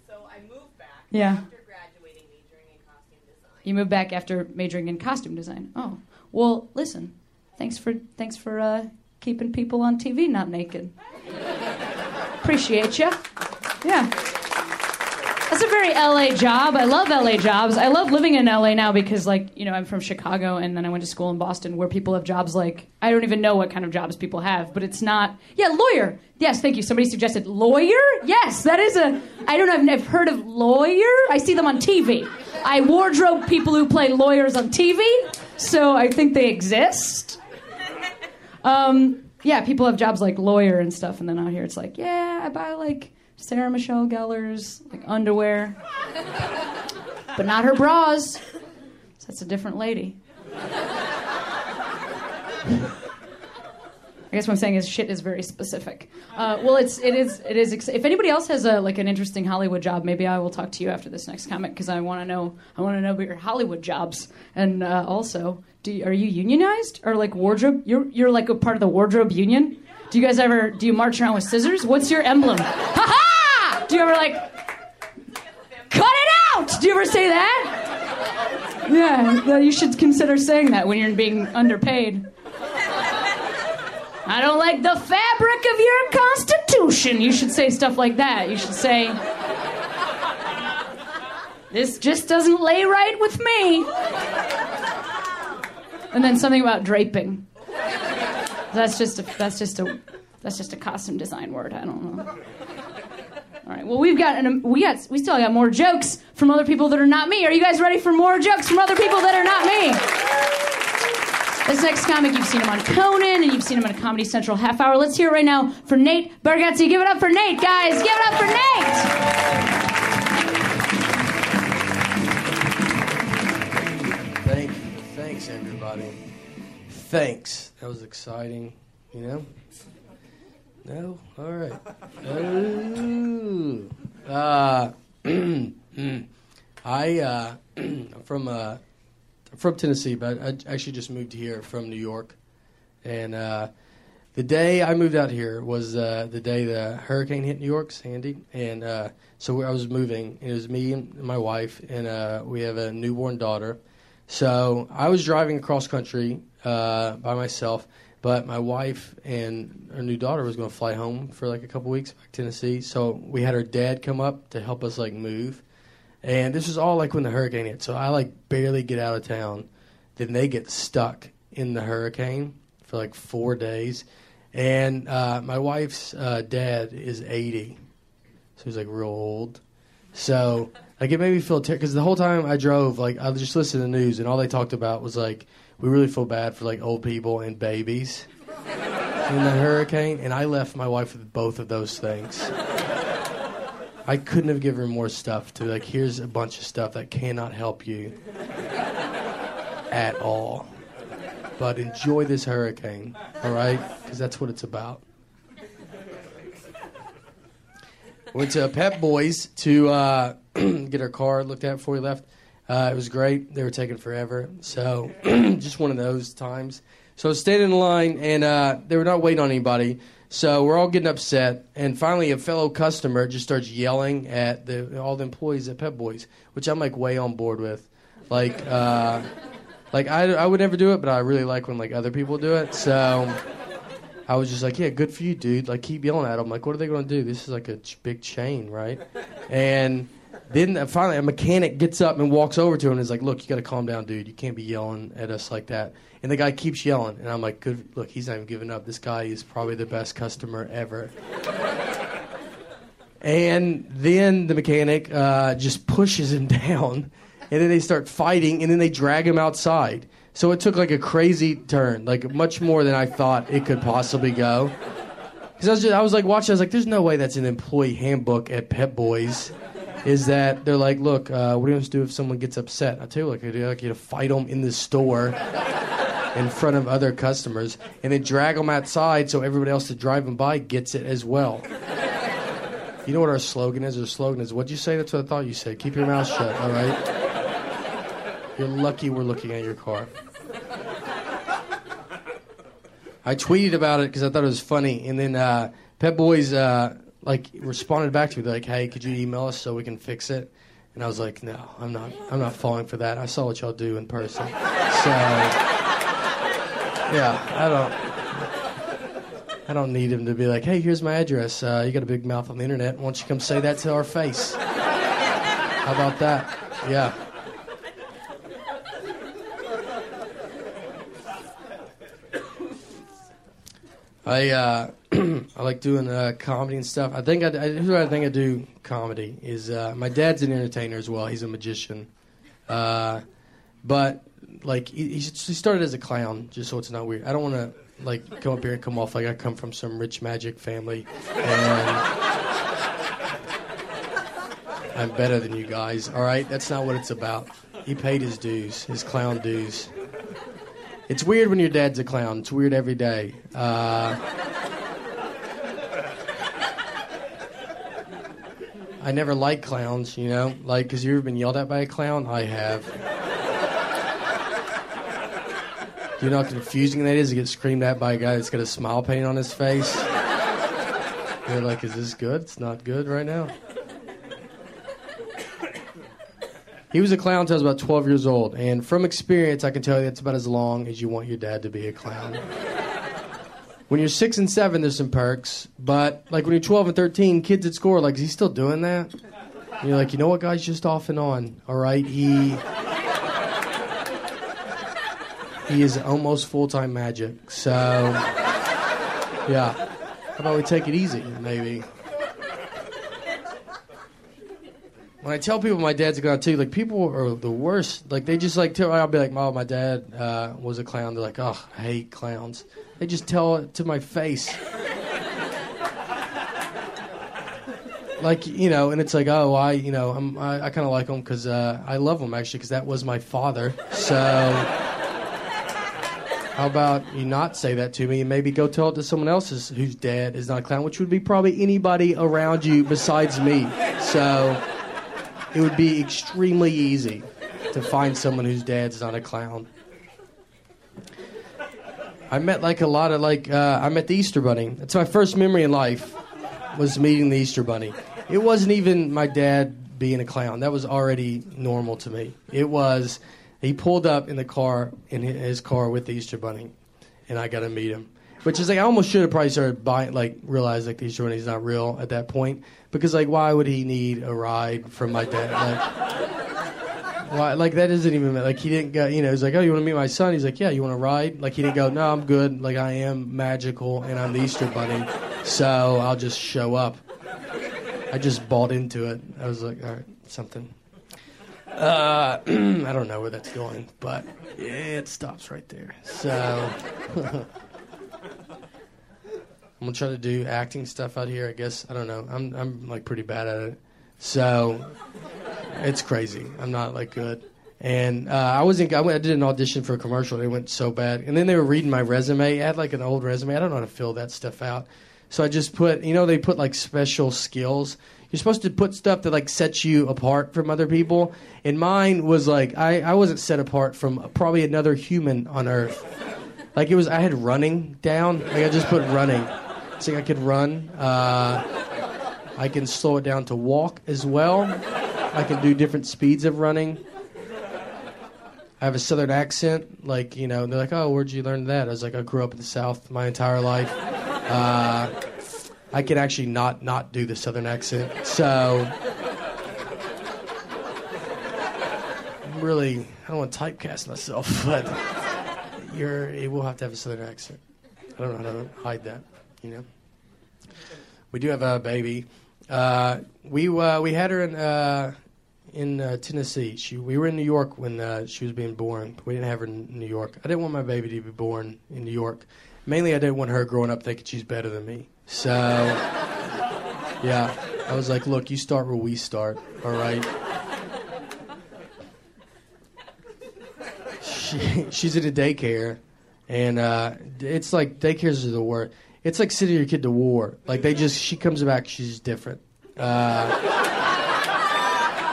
So I moved back Yeah. after graduating, majoring in costume design. You moved back after majoring in costume design. Oh, well, listen. Thanks for thanks for uh, keeping people on TV not naked. Appreciate you. Yeah. That's a very LA job. I love LA jobs. I love living in LA now because, like, you know, I'm from Chicago and then I went to school in Boston where people have jobs like, I don't even know what kind of jobs people have, but it's not. Yeah, lawyer. Yes, thank you. Somebody suggested lawyer? Yes, that is a. I don't know. I've, heard of lawyer. I see them on TV. I wardrobe people who play lawyers on TV, so I think they exist. Um, yeah, people have jobs like lawyer and stuff, and then out here it's like, yeah, I buy like Sarah Michelle Gellar's like underwear, but not her bras. So that's a different lady. I guess what I'm saying is shit is very specific. Uh, well, it's it is it is. Ex- if anybody else has a like an interesting Hollywood job, maybe I will talk to you after this next comic because I want to know I want to know about your Hollywood jobs and uh, also do you, are you unionized or like wardrobe? You're you're like a part of the wardrobe union. Do you guys ever do you march around with scissors? What's your emblem? Ha ha! Do you ever like cut it out? Do you ever say that? Yeah, you should consider saying that when you're being underpaid. I don't like the fabric of your constitution. You should say stuff like that. You should say, this just doesn't lay right with me. And then something about draping. That's just a, that's just a that's just a costume design word. I don't know. All right. Well, we've got an, we got we still got more jokes from other people that are not me. Are you guys ready for more jokes from other people that are not me? This next comic, you've seen him on Conan and you've seen him on Comedy Central Half Hour. Let's hear it right now for Nate Bargatze. Give it up for Nate, guys. Give it up for Nate. Thank, thanks everybody. Thanks. That was exciting. You know. No. All right. Uh, I uh, I'm from uh, from Tennessee, but I actually just moved here from New York, and uh, the day I moved out here was uh, the day the hurricane hit New York, Sandy, and uh, so I was moving. It was me and my wife, and uh, we have a newborn daughter. So I was driving across country uh, by myself, but my wife and our new daughter was going to fly home for like a couple weeks back to Tennessee. So we had her dad come up to help us like move, and this was all like when the hurricane hit. So I like barely get out of town, then they get stuck in the hurricane for like four days, and uh, my wife's uh, dad is eighty, so he's like real old. So like it made me feel terrible because the whole time I drove, like I just listened to the news and all they talked about was like we really feel bad for like old people and babies. in the hurricane, and I left my wife with both of those things. I couldn't have given her more stuff to like. Here's a bunch of stuff that cannot help you at all, but enjoy this hurricane, all right? Because that's what it's about. Went to Pep Boys to uh, get our car looked at before we left. Uh, it was great. They were taking forever, so just one of those times. So I standing in line, and uh, they were not waiting on anybody. So we're all getting upset, and finally, a fellow customer just starts yelling at the, all the employees at Pep Boys, which I'm like way on board with. Like, uh, like I, I would never do it, but I really like when like other people do it. So I was just like, yeah, good for you, dude. Like, keep yelling at them. Like, what are they to do? This is like a ch- big chain, right? And then finally, a mechanic gets up and walks over to him and is like, look, you got to calm down, dude. You can't be yelling at us like that. And the guy keeps yelling, and I'm like, good. Look, he's not even giving up. This guy is probably the best customer ever. And then the mechanic uh, just pushes him down, and then they start fighting, and then they drag him outside. So it took like a crazy turn, like much more than I thought it could possibly go. Because I was, just, I was like watching, I was like, there's no way that's an employee handbook at Pep Boys. Is that they're like, look, uh, what are you going to do if someone gets upset? I tell you, like, I'd like you to fight them in the store in front of other customers, and then drag them outside so everybody else that's driving by gets it as well. You know what our slogan is? Our slogan is, what'd you say? That's what I thought you said. Keep your mouth shut, all right? You're lucky we're looking at your car. I tweeted about it because I thought it was funny, and then uh, Pep Boys uh, like responded back to me like, "Hey, could you email us so we can fix it?" And I was like, "No, I'm not. I'm not falling for that. I saw what y'all do in person, so yeah, I don't." I don't need him to be like, "Hey, here's my address. Uh, you got a big mouth on the internet. Why don't you come say that to our face?" How about that? Yeah. I uh, I like doing uh, comedy and stuff. I think I, I I think I do comedy is uh, my dad's an entertainer as well. He's a magician, uh, but like he, he started as a clown, just so it's not weird. I don't want to like come up here and come off like I come from some rich magic family I'm better than you guys. All right, that's not what it's about. He paid his dues, his clown dues. It's weird when your dad's a clown. It's weird every day. Uh, I never liked clowns, you know, like because you ever been yelled at by a clown? I have. Do you know how confusing that is to get screamed at by a guy that's got a smile paint on his face? You're like, is this good? It's not good right now. He was a clown until I was about 12 years old, and from experience, I can tell you that's about as long as you want your dad to be a clown. When you're six and seven, there's some perks, but like when you're 12 and 13, kids at school are like, is he still doing that? And you're like, you know what, guys, just off and on. All right, he he is almost full time magic. So yeah, how about we take it easy, maybe? When I tell people my dad's a clown too, like people are the worst. Like they just like tell. I'll be like, "Mom, my dad uh, was a clown." They're like, "Oh, I hate clowns." They just tell it to my face. like you know, and it's like, oh, I you know, I'm, I, I kind of like him because uh, I love him actually because that was my father. So. How about you not say that to me and maybe go tell it to someone else's whose dad is not a clown, which would be probably anybody around you besides me. So it would be extremely easy to find someone whose dad's not a clown. I met like a lot of like uh, I met the Easter Bunny. That's my first memory in life was meeting the Easter Bunny. It wasn't even my dad being a clown. That was already normal to me. It was he pulled up in the car in his car with the Easter Bunny, and I got to meet him. Which is like I almost should have probably started buying like realized like these Bunny's not real at that point because like why would he need a ride from my dad? Like, why? Like that doesn't even like he didn't go. You know, he's like, oh, you want to meet my son? He's like, yeah, you want to ride? Like he didn't go. No, I'm good. Like I am magical and I'm the Easter Bunny, so I'll just show up. I just bought into it. I was like, all right, something. Uh, I don't know where that's going, but yeah, it stops right there. So. I'm gonna try to do acting stuff out here. I guess I don't know. I'm I'm like pretty bad at it, so it's crazy. I'm not like good. And uh, I wasn't. I, went, I did an audition for a commercial. It went so bad. And then they were reading my resume. I had like an old resume. I don't know how to fill that stuff out. So I just put. You know, they put like special skills. You're supposed to put stuff that like sets you apart from other people. And mine was like I, I wasn't set apart from probably another human on earth. Like it was. I had running down. Like I just put running. So I could run. Uh, I can slow it down to walk as well. I can do different speeds of running. I have a southern accent. Like, you know, they're like, oh, where'd you learn that? I was like, I grew up in the South my entire life. Uh, I can actually not not do the southern accent. So, I'm really, I don't want to typecast myself, but you're, you will have to have a southern accent. I don't know how to hide that, you know? We do have a baby. Uh, we uh, we had her in uh, in uh, Tennessee. She we were in New York when uh, she was being born. We didn't have her in New York. I didn't want my baby to be born in New York. Mainly, I didn't want her growing up thinking she's better than me. So, yeah, I was like, look, you start where we start. All right. She, she's at a daycare, and uh, it's like daycares are the worst. It's like sending your kid to war. Like they just, she comes back, she's different. Uh,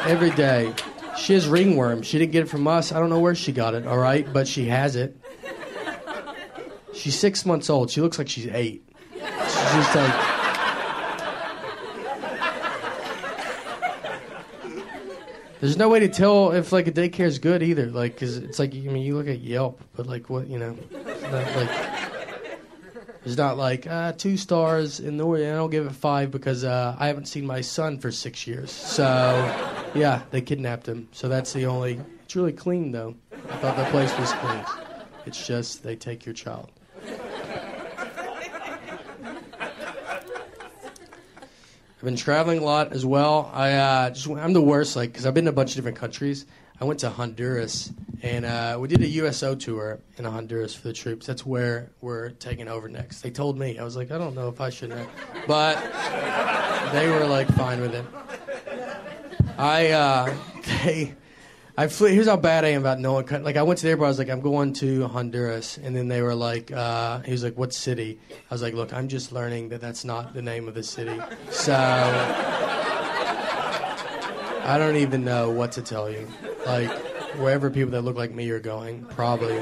every day. She has ringworm. She didn't get it from us. I don't know where she got it, all right? But she has it. She's six months old. She looks like she's eight. She's just like. There's no way to tell if like a daycare is good either. Like, cause it's like I mean, you look at Yelp, but like what you know, like it's not like uh, two stars in the. I don't give it five because uh, I haven't seen my son for six years. So, yeah, they kidnapped him. So that's the only. It's really clean though. I thought the place was clean. It's just they take your child. I've been traveling a lot as well. I uh, just I'm the worst, like because I've been to a bunch of different countries. I went to Honduras and uh, we did a USO tour in Honduras for the troops. That's where we're taking over next. They told me I was like I don't know if I should, have. but they were like fine with it. I uh, they I flew. Here's how bad I am about knowing. coun- Like I went to the airport. I was like, I'm going to Honduras, and then they were like, uh, he was like, what city? I was like, look, I'm just learning that that's not the name of the city. So I don't even know what to tell you. Like wherever people that look like me are going, probably.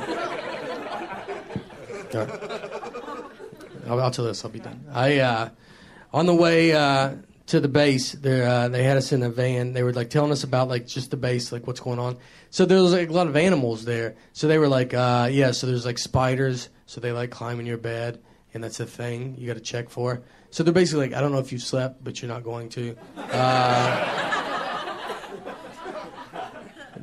I'll, I'll tell this. I'll be done. I uh, on the way uh, to the base, there uh, they had us in a van. They were like telling us about like just the base, like what's going on. So there was like a lot of animals there. So they were like, uh, yeah. So there's like spiders. So they like climb in your bed, and that's a thing you got to check for. So they're basically like, I don't know if you slept, but you're not going to.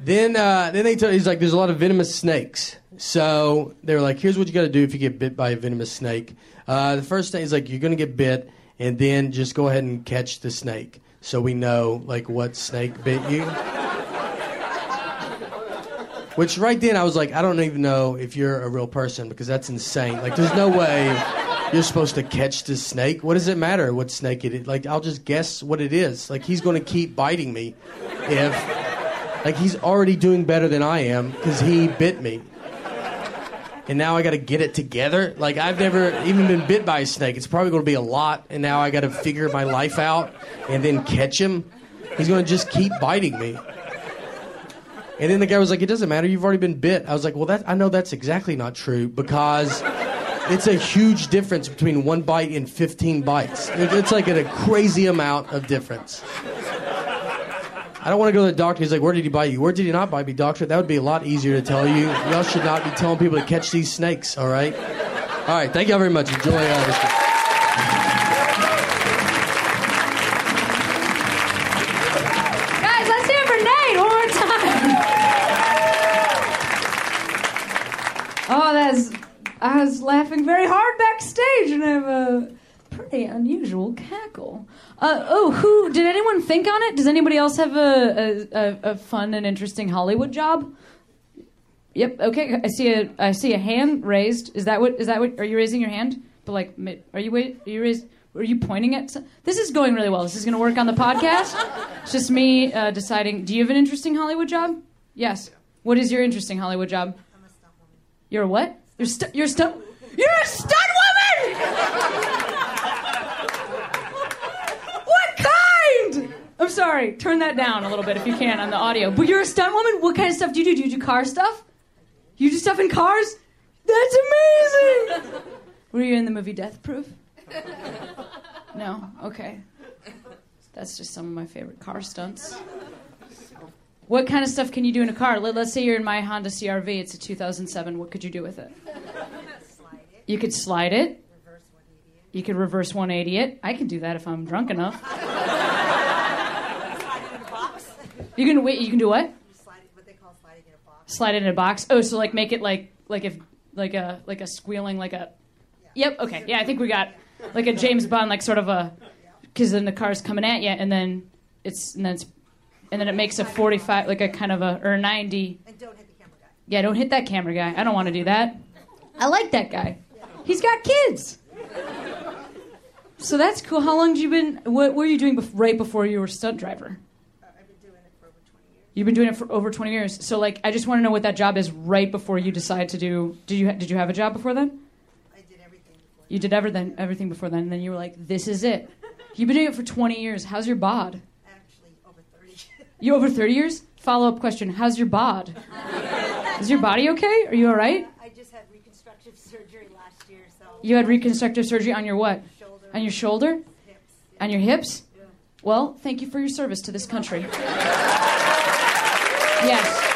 Then, uh, then they told he's like, there's a lot of venomous snakes. So they were like, here's what you got to do if you get bit by a venomous snake. Uh, the first thing is like, you're gonna get bit, and then just go ahead and catch the snake, so we know like what snake bit you. Which right then I was like, I don't even know if you're a real person because that's insane. Like, there's no way you're supposed to catch this snake. What does it matter what snake it is? Like, I'll just guess what it is. Like, he's going to keep biting me if, like, he's already doing better than I am because he bit me. And now I got to get it together. Like, I've never even been bit by a snake. It's probably going to be a lot. And now I got to figure my life out and then catch him. He's going to just keep biting me. And then the guy was like, "It doesn't matter. You've already been bit." I was like, "Well, that I know that's exactly not true because it's a huge difference between one bite and 15 bites. It's like a crazy amount of difference." I don't want to go to the doctor. He's like, "Where did he bite you? Where did he not bite me, doctor?" That would be a lot easier to tell you. Y'all should not be telling people to catch these snakes. All right. All right. Thank you all very much. Enjoy uh, this. Oh, that's. I was laughing very hard backstage, and I have pretty unusual cackle. Uh, oh, who did anyone think on it? Does anybody else have a, a, a, fun and interesting Hollywood job? Yep. Okay. I see a I see a hand raised. Is that what is that what? Are you raising your hand? but like, are you wait? Are you raised? Are you pointing at? Some, this is going really well. This is going to work on the podcast. It's just me uh, deciding. Do you have an interesting Hollywood job? Yes. What is your interesting Hollywood job? I'm a stunt woman. You're a what? You're stu- You're a stunt. You're a stunt woman. what kind? I'm sorry. Turn that down a little bit if you can on the audio. But you're a stunt woman. What kind of stuff do you do? Do you do car stuff? You do stuff in cars? That's amazing. Were you in the movie Death Proof? No? Okay. That's just some of my favorite car stunts. What kind of stuff can you do in a car? Let, us say you're in my Honda CRV. It's a 2007. What could you do with it? You could slide it. You could reverse 180 it. I can do that if I'm drunk enough. You can wait. You can do what? Slide it in a box. Oh, so like make it like like if like a like a squealing like a. Yep. Okay. Yeah, I think we got like a James Bond like sort of a because then the car's coming at you and then it's and then it's and then it makes a 45 like a kind of a or a 90. And don't hit the camera guy. Yeah, don't hit that camera guy. I don't want to do that. I like that guy. He's got kids. So that's cool. How long have you been? What were you doing bef- right before you were stunt driver? You've been doing it for over 20 years. So like, I just want to know what that job is right before you decide to do. Did you did you have a job before then? I did everything before. You did everything everything before then, and then you were like, this is it. You've been doing it for 20 years. How's your bod? Actually, over 30. You over 30 years? Follow up question: How's your bod? Is your body okay? Are you all right? I just had reconstructive surgery last year, so. You had reconstructive surgery on your what? Shoulder. On your shoulder? On your hips? Well, thank you for your service to this country. Yes.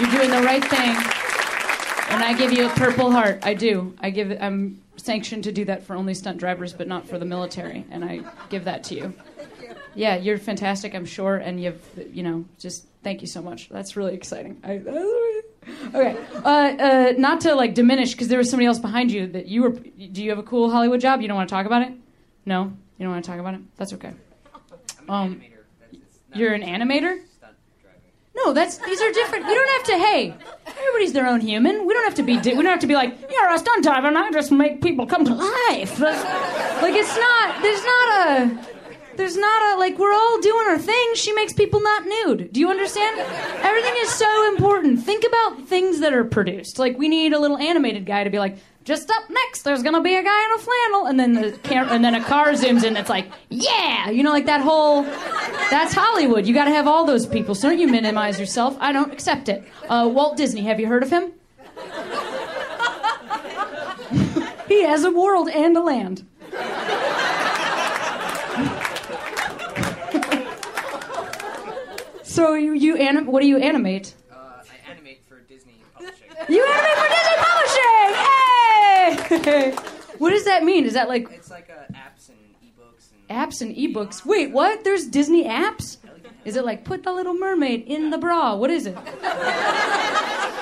You're doing the right thing. And I give you a purple heart. I do. I give I'm sanctioned to do that for only stunt drivers but not for the military and I give that to you. Yeah, you're fantastic, I'm sure, and you've you know, just thank you so much. That's really exciting. I, okay, uh, uh, not to like diminish because there was somebody else behind you that you were. Do you have a cool Hollywood job? You don't want to talk about it? No, you don't want to talk about it. That's okay. Um, you're an animator. No, that's these are different. We don't have to. Hey, everybody's their own human. We don't have to be. Di- we don't have to be like you're a stunt driver and I just make people come to life. That's- like it's not. There's not a. There's not a like we're all doing our thing. She makes people not nude. Do you understand? Everything is so important. Think about things that are produced. Like we need a little animated guy to be like, just up next, there's gonna be a guy in a flannel, and then the cam- and then a car zooms in. It's like, yeah, you know, like that whole. That's Hollywood. You got to have all those people. So don't you minimize yourself. I don't accept it. Uh, Walt Disney. Have you heard of him? he has a world and a land. So you you anim- what do you animate? Uh, I animate for Disney Publishing. You animate for Disney Publishing! What does that mean? Is that like It's like uh, apps and ebooks and apps and ebooks? Wait, what? There's Disney apps? Is it like put the little mermaid in the bra? What is it?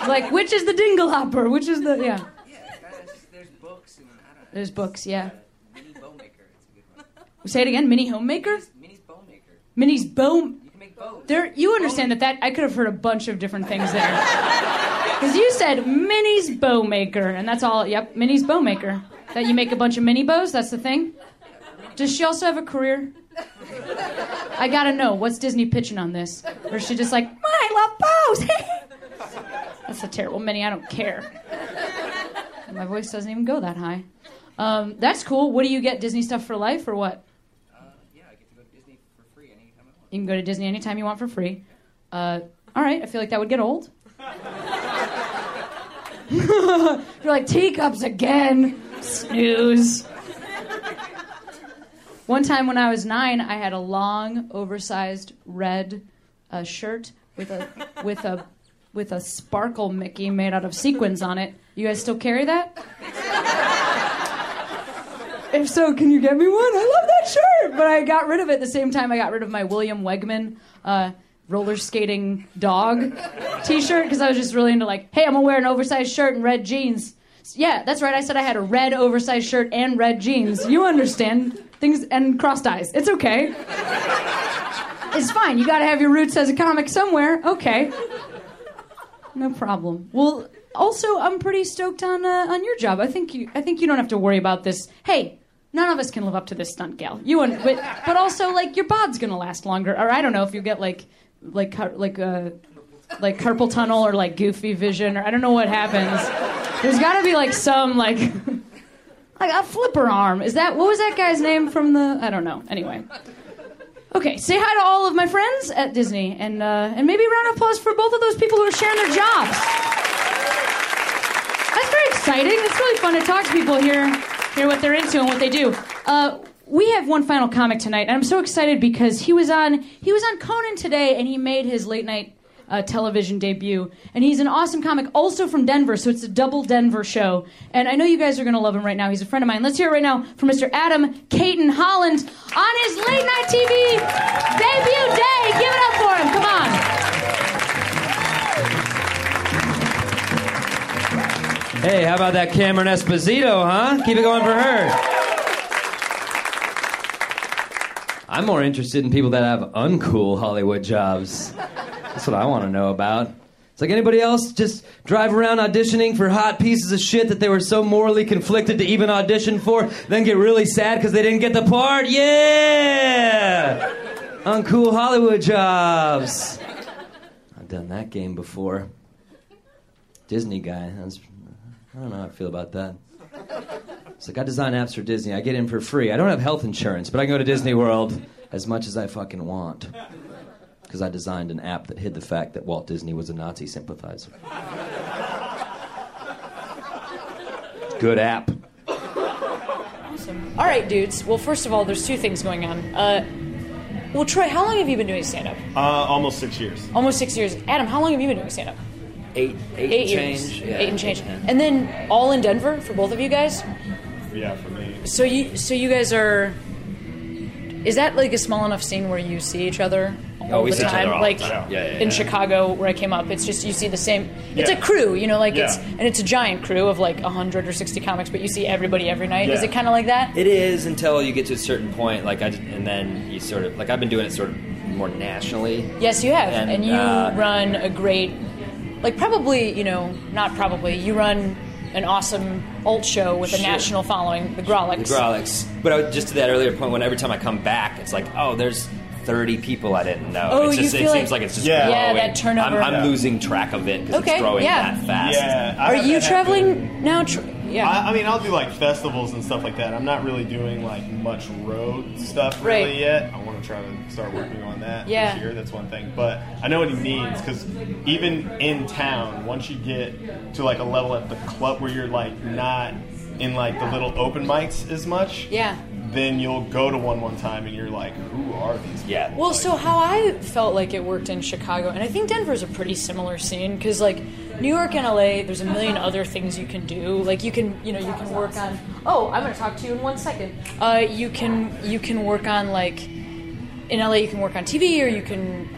like which is the dingle hopper? Which is the yeah? there's, there's books and I don't know. There's books, yeah. Minnie Bow Maker. It's a good one. Say it again. Mini homemaker. Minnie's Bow Maker. Mini's bow. You can make bows. There, you understand that that I could have heard a bunch of different things there. Because you said Minnie's bow maker, and that's all. Yep, Minnie's bow maker. That you make a bunch of mini bows. That's the thing. Does she also have a career? I gotta know. What's Disney pitching on this? Or is she just like, I love bows? that's a terrible Minnie. I don't care. My voice doesn't even go that high. Um, that's cool. What do you get? Disney stuff for life or what? Uh, yeah, I get to go to Disney for free anytime I want. You can go to Disney anytime you want for free. Uh, all right, I feel like that would get old. You're like teacups again. Snooze. One time when I was nine, I had a long, oversized red uh, shirt with a with a with a sparkle Mickey made out of sequins on it. You guys still carry that? If so, can you get me one? I love that shirt. But I got rid of it the same time I got rid of my William Wegman uh, roller skating dog T-shirt because I was just really into like, hey, I'm gonna wear an oversized shirt and red jeans. Yeah, that's right. I said I had a red oversized shirt and red jeans. You understand things and crossed eyes. It's okay. It's fine. You got to have your roots as a comic somewhere. Okay. No problem. Well, also, I'm pretty stoked on uh, on your job. I think you I think you don't have to worry about this. Hey, none of us can live up to this stunt gal. You and but, but also like your bod's gonna last longer. Or I don't know if you get like like like uh, like carpal tunnel or like goofy vision or I don't know what happens. There's got to be like some like like a flipper arm. Is that what was that guy's name from the? I don't know. Anyway. Okay, say hi to all of my friends at Disney, and uh, and maybe a round of applause for both of those people who are sharing their jobs. That's very exciting. It's really fun to talk to people here, hear what they're into and what they do. Uh, we have one final comic tonight, and I'm so excited because he was on he was on Conan today, and he made his late night uh, television debut. And he's an awesome comic, also from Denver, so it's a double Denver show. And I know you guys are going to love him right now. He's a friend of mine. Let's hear it right now from Mr. Adam Cayton-Holland on his late night TV debut day. Give it up for him. Come on. Hey, how about that Cameron Esposito, huh? Keep it going for her. I'm more interested in people that have uncool Hollywood jobs. That's what I want to know about. It's like anybody else just drive around auditioning for hot pieces of shit that they were so morally conflicted to even audition for, then get really sad because they didn't get the part? Yeah! Uncool Hollywood jobs. I've done that game before. Disney guy. That's, I don't know how I feel about that. It's like I design apps for Disney. I get in for free. I don't have health insurance, but I can go to Disney World as much as I fucking want. Because I designed an app that hid the fact that Walt Disney was a Nazi sympathizer. Good app. Awesome. All right, dudes. Well, first of all, there's two things going on. Uh, well, Troy, how long have you been doing stand up? Uh, almost six years. Almost six years. Adam, how long have you been doing stand up? Eight, eight, Eight and years. change. Yeah. Eight and change. And then all in Denver for both of you guys? Yeah, for me. So you so you guys are is that like a small enough scene where you see each other all Oh, we the see each time? other all the like time. Yeah, yeah, in yeah. Chicago where I came up, it's just you see the same it's Yeah. a crew, you know, like it's and it's a giant crew of like hundred or sixty comics, but you see everybody every night. Is it kinda like that? It is until you get to a certain point, like I, and then you sort of like I've been doing it sort of more nationally. Yes, you have. And, And, you uh, run a great, like probably, you know, not probably, you run an awesome alt show with a national following, the Grawlix. The Grawlix. But I, just to that earlier point, when every time I come back, it's like, oh, there's 30 people I didn't know. Oh, it's you just, it feel seems like- like it's just Yeah. growing. Yeah, that turnover. I'm, I'm Yeah. losing track of it because Okay, it's growing yeah. that fast. Yeah, I Are you that happen. traveling now? Tr- yeah. I, I mean, I'll do like festivals and stuff like that. I'm not really doing like much road stuff really Right. yet. I want to try to start working on that Yeah. this year. That's one thing. But I know what he means because even in town, once you get to like a level at the club where you're like not in like the little open mics as much, yeah. then you'll go to one one time and you're like, who are these? Yeah. Well, so how I felt like it worked in Chicago, and I think Denver's a pretty similar scene because like New York and LA, there's a million other things you can do. Like you can, you know, you can work on. Oh, I'm going to talk to you in one second. Uh, you can you can work on like in LA, you can work on TV, or you can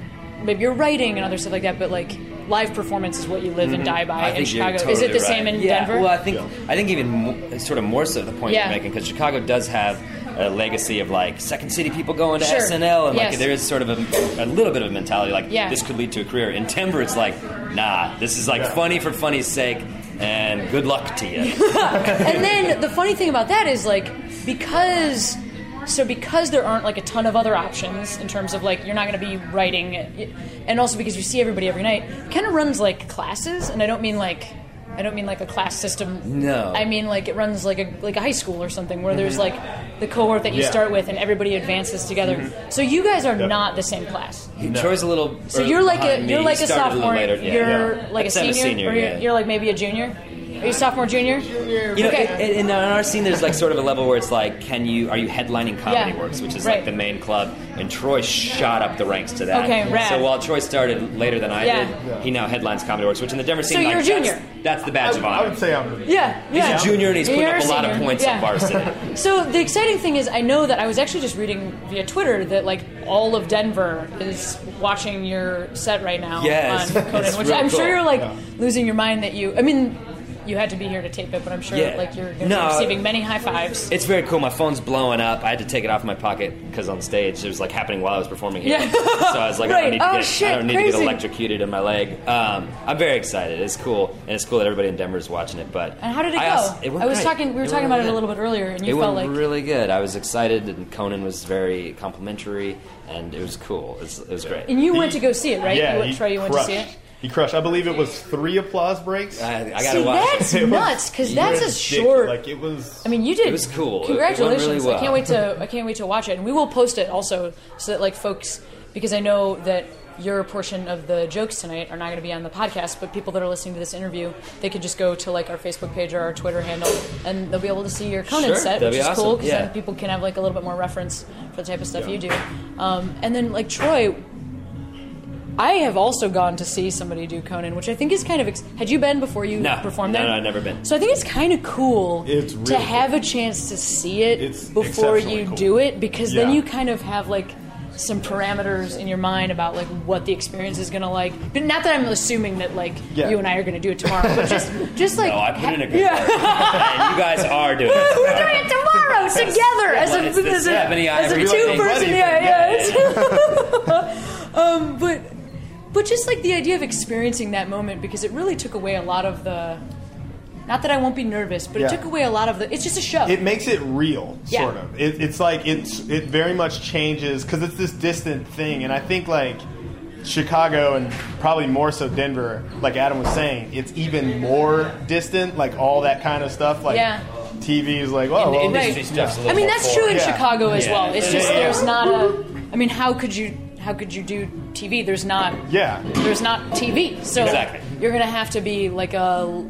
maybe you're writing and other stuff like that. But like live performance is what you live and die by Mm-hmm. I in think you're Chicago. is it the right. same in yeah. Denver? Well, I think I think even mo- sort of more so the point Yeah. you're making because Chicago does have a legacy of like Second City people going to Sure. SNL and Yes. like there is sort of a, a little bit of a mentality like Yeah. this could lead to a career. In Denver, it's like nah, this is like funny for funny's sake, and good luck to you. and then the funny thing about that is like because so because there aren't like a ton of other options in terms of like you're not going to be writing and also because you see everybody every night it kind of runs like classes and i don't mean like i don't mean like a class system No. i mean like it runs like a like a high school or something where there's Mhm. like the cohort that you Yeah. start with and everybody advances together Mhm. so you guys are not the same class Troy's a little. so you're like a behind you're like a sophomore little later. Yeah. you're Yeah. like a I'm senior, or you're, yeah. you're like maybe a junior are you sophomore junior You know, okay in, in our scene, there's like sort of a level where it's like, can you are you headlining Comedy Yeah. Works, which is Right. like the main club, and Troy shot up the ranks to that. Okay, rad. So while Troy started later than I Yeah. did, he now headlines Comedy Works, which in the Denver scene, So like, you're a junior. That's, that's the badge of honor. I would say I'm. Yeah, He's yeah. a junior and he's putting up a lot of points Yeah. on varsity. So the exciting thing is, I know that I was actually just reading via Twitter that like all of Denver is watching your set right now Yes. on Conan, which I'm sure you're like Yeah. losing your mind that you. I mean, you had to be here to tape it, but I'm sure Yeah. like you're going to No. be receiving many high fives. It's very cool. My phone's blowing up. I had to take it off my pocket because on stage it was like happening while I was performing here. Yeah. so I was like, I don't need to Oh, get, shit, I don't need to get electrocuted in my leg. Um, I'm very excited. It's cool, and it's cool that everybody in Denver is watching it. But And how did it I go? also- it I was great. talking. We were It talking about it a little bit earlier, and you it felt like really good. I was excited, and Conan was very complimentary, and it was cool. It was, it was great. And you went to go see it, right? Yeah, you went, he Troy, you went to see it. He crushed. I believe it was three applause breaks. I, I gotta See, watch that's it. nuts because that's a short. Like it was. I mean, you did. It was cool. It- it went Congratulations! really well. I can't wait to. I can't wait to watch it, and we will post it also so that like folks, because I know that your portion of the jokes tonight are not going to be on the podcast, but people that are listening to this interview, they could just go to like our Facebook page or our Twitter handle, and they'll be able to see your Conan Sure, set, that'd which be is cool because yeah. then people can have like a little bit more reference for the type of stuff Yeah. you do. Um, and then like Troy. I have also gone to see somebody do Conan, which I think is kind of. Ex- had you been before you No, performed no, there? no, I've never been. So I think it's kind of cool It's to really have a chance to see it before you cool. do it because then you kind of have like some parameters in your mind about like what the experience is going to like. But not that I'm assuming that like Yeah. you and I are going to do it tomorrow, but just just like no, I put in a good yeah. and you guys are doing it. We're doing it tomorrow together as a, It's the as a, as a two person. Wedding Yeah, yeah. um, but but just like the idea of experiencing that moment because it really took away a lot of the. Not that I won't be nervous, but Yeah. it took away a lot of the. It's just a show. It makes it real, Yeah. sort of. It, it's like it's it very much changes because it's this distant thing, and I think like Chicago and probably more so Denver, like Adam was saying, it's even more distant. Like all that kind of stuff, like Yeah. TV is like, oh, In the well, industry stuff's a little I mean, that's true in forward. Chicago as Yeah. well. It's just Yeah. there's not a. I mean, how could you how could you do TV? There's not. Yeah. There's not TV, so Exactly. you're gonna have to be like a.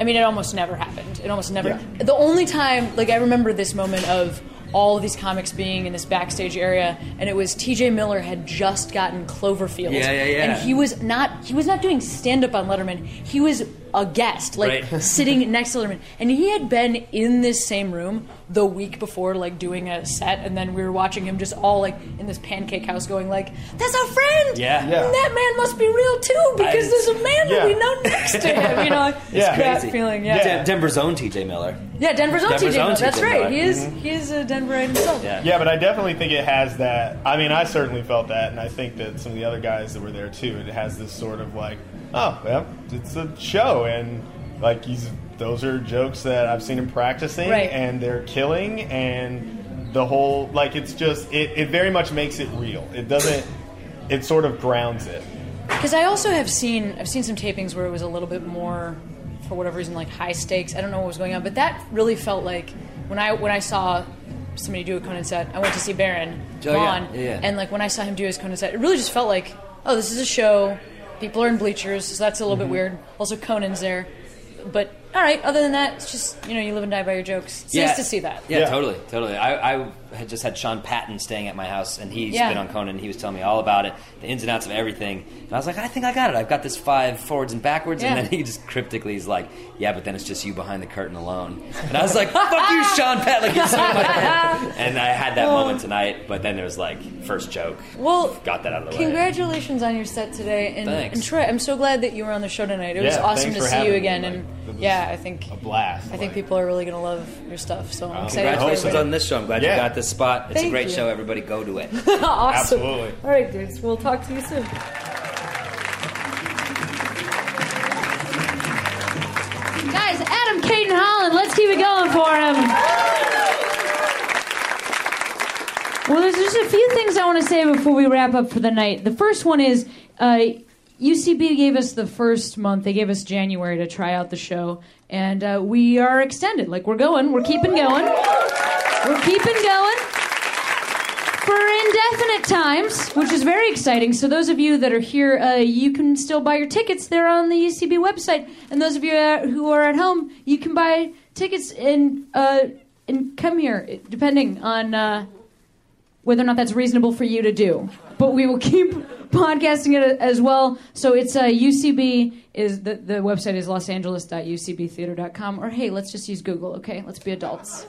I mean, it almost never happened. It almost never. Yeah. The only time, like, I remember this moment of all of these comics being in this backstage area, and it was T.J. Miller had just gotten Cloverfield, Yeah, yeah, yeah. and he was not he was not doing stand up on Letterman. He was a guest, like Right. sitting next to Letterman, and he had been in this same room the week before, like doing a set, and then we were watching him just all like in this pancake house, going like, "That's our friend. Yeah. Yeah. And that man must be real too, because I- there's a man that we know next to him. You know, like, Yeah. that Crazy. feeling. Yeah. Yeah. Denver's own TJ Miller. Yeah, Denver's own Denver's TJ. Miller. That's right. Miller. He is. Mm-hmm. He is a Denverite himself. Yeah. Yeah, but I definitely think it has that. I mean, I certainly felt that, and I think that some of the other guys that were there too. It has this sort of like, oh, well, it's a show, and like he's those are jokes that I've seen him practicing, Right. and they're killing, and the whole like it's just it, it very much makes it real. It doesn't. It sort of grounds it. Because I also have seen I've seen some tapings where it was a little bit more, for whatever reason, like high stakes. I don't know what was going on, but that really felt like when I when I saw somebody do a Conan set. I went to see Baron Oh, yeah. Yeah, yeah. and like when I saw him do his Conan set, it really just felt like, oh, this is a show. People are in bleachers, so that's a little Mm-hmm. bit weird. Also, Conan's there, but all right. Other than that, it's just you know you live and die by your jokes. It's nice to see that. Yeah, Yeah. totally, totally. I, I had just had Sean Patton staying at my house, and he's Yeah. been on Conan. And he was telling me all about it, the ins and outs of everything. And I was like, I think I got it. I've got this five forwards and backwards. Yeah. And then he just cryptically is like, Yeah, but then it's just you behind the curtain alone. And I was like, Fuck you, Sean Patton. Like, it's my. And I had that moment tonight, but then there was like first joke. Well, Got that out of the way. Congratulations on your set today, and, Thanks. and Troy, I'm so glad that you were on the show tonight. It was awesome to see you having me, again, like, and it was yeah, I think A blast. I think people are really going to love your stuff. So I'm excited. Congratulations on this show. I'm glad Yeah. you got this spot. It's Thank a great you. show. Everybody go to it. awesome. Absolutely. All right, dudes. We'll talk to you soon. Guys, Adam Cayton-Holland, let's keep it going for him. Well, there's just a few things I want to say before we wrap up for the night. The first one is uh, UCB gave us the first month, they gave us January to try out the show, and uh, we are extended. Like, we're going, we're keeping going. We're keeping going for indefinite times, which is very exciting. So those of you that are here, uh, you can still buy your tickets. They're on the UCB website, and those of you uh, who are at home, you can buy tickets and uh, and come here, depending on uh, whether or not that's reasonable for you to do. But we will keep podcasting it as well. So it's uh, UCB is the the website is losangeles.ucbtheater.com. Or hey, let's just use Google. Okay, let's be adults.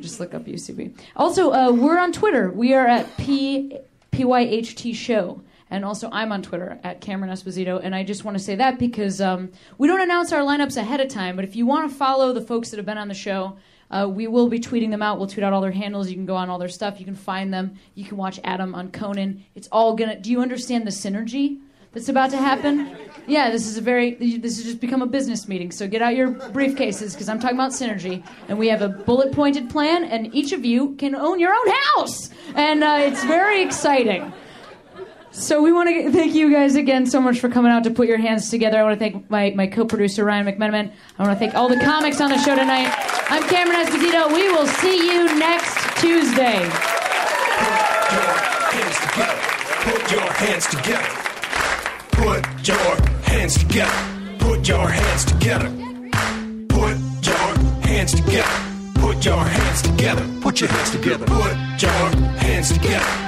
Just look up UCB. Also, uh, we're on Twitter. We are at P PYHT Show. And also, I'm on Twitter at Cameron Esposito. And I just want to say that because um, we don't announce our lineups ahead of time. But if you want to follow the folks that have been on the show, uh, we will be tweeting them out. We'll tweet out all their handles. You can go on all their stuff. You can find them. You can watch Adam on Conan. It's all gonna. Do you understand the synergy that's about to happen? Yeah, this is a very. This has just become a business meeting. So get out your briefcases because I'm talking about synergy, and we have a bullet pointed plan, and each of you can own your own house, and uh, it's very exciting. So we want to thank you guys again so much for coming out to put your hands together. I want to thank my, my co-producer Ryan McMenamin. I want to thank all the comics on the show tonight. I'm Cameron Esposito. We will see you next Tuesday. Put your hands together. Put your hands together. Put your hands together. Put your hands together. Put your hands together. Put your hands together. Put your hands together.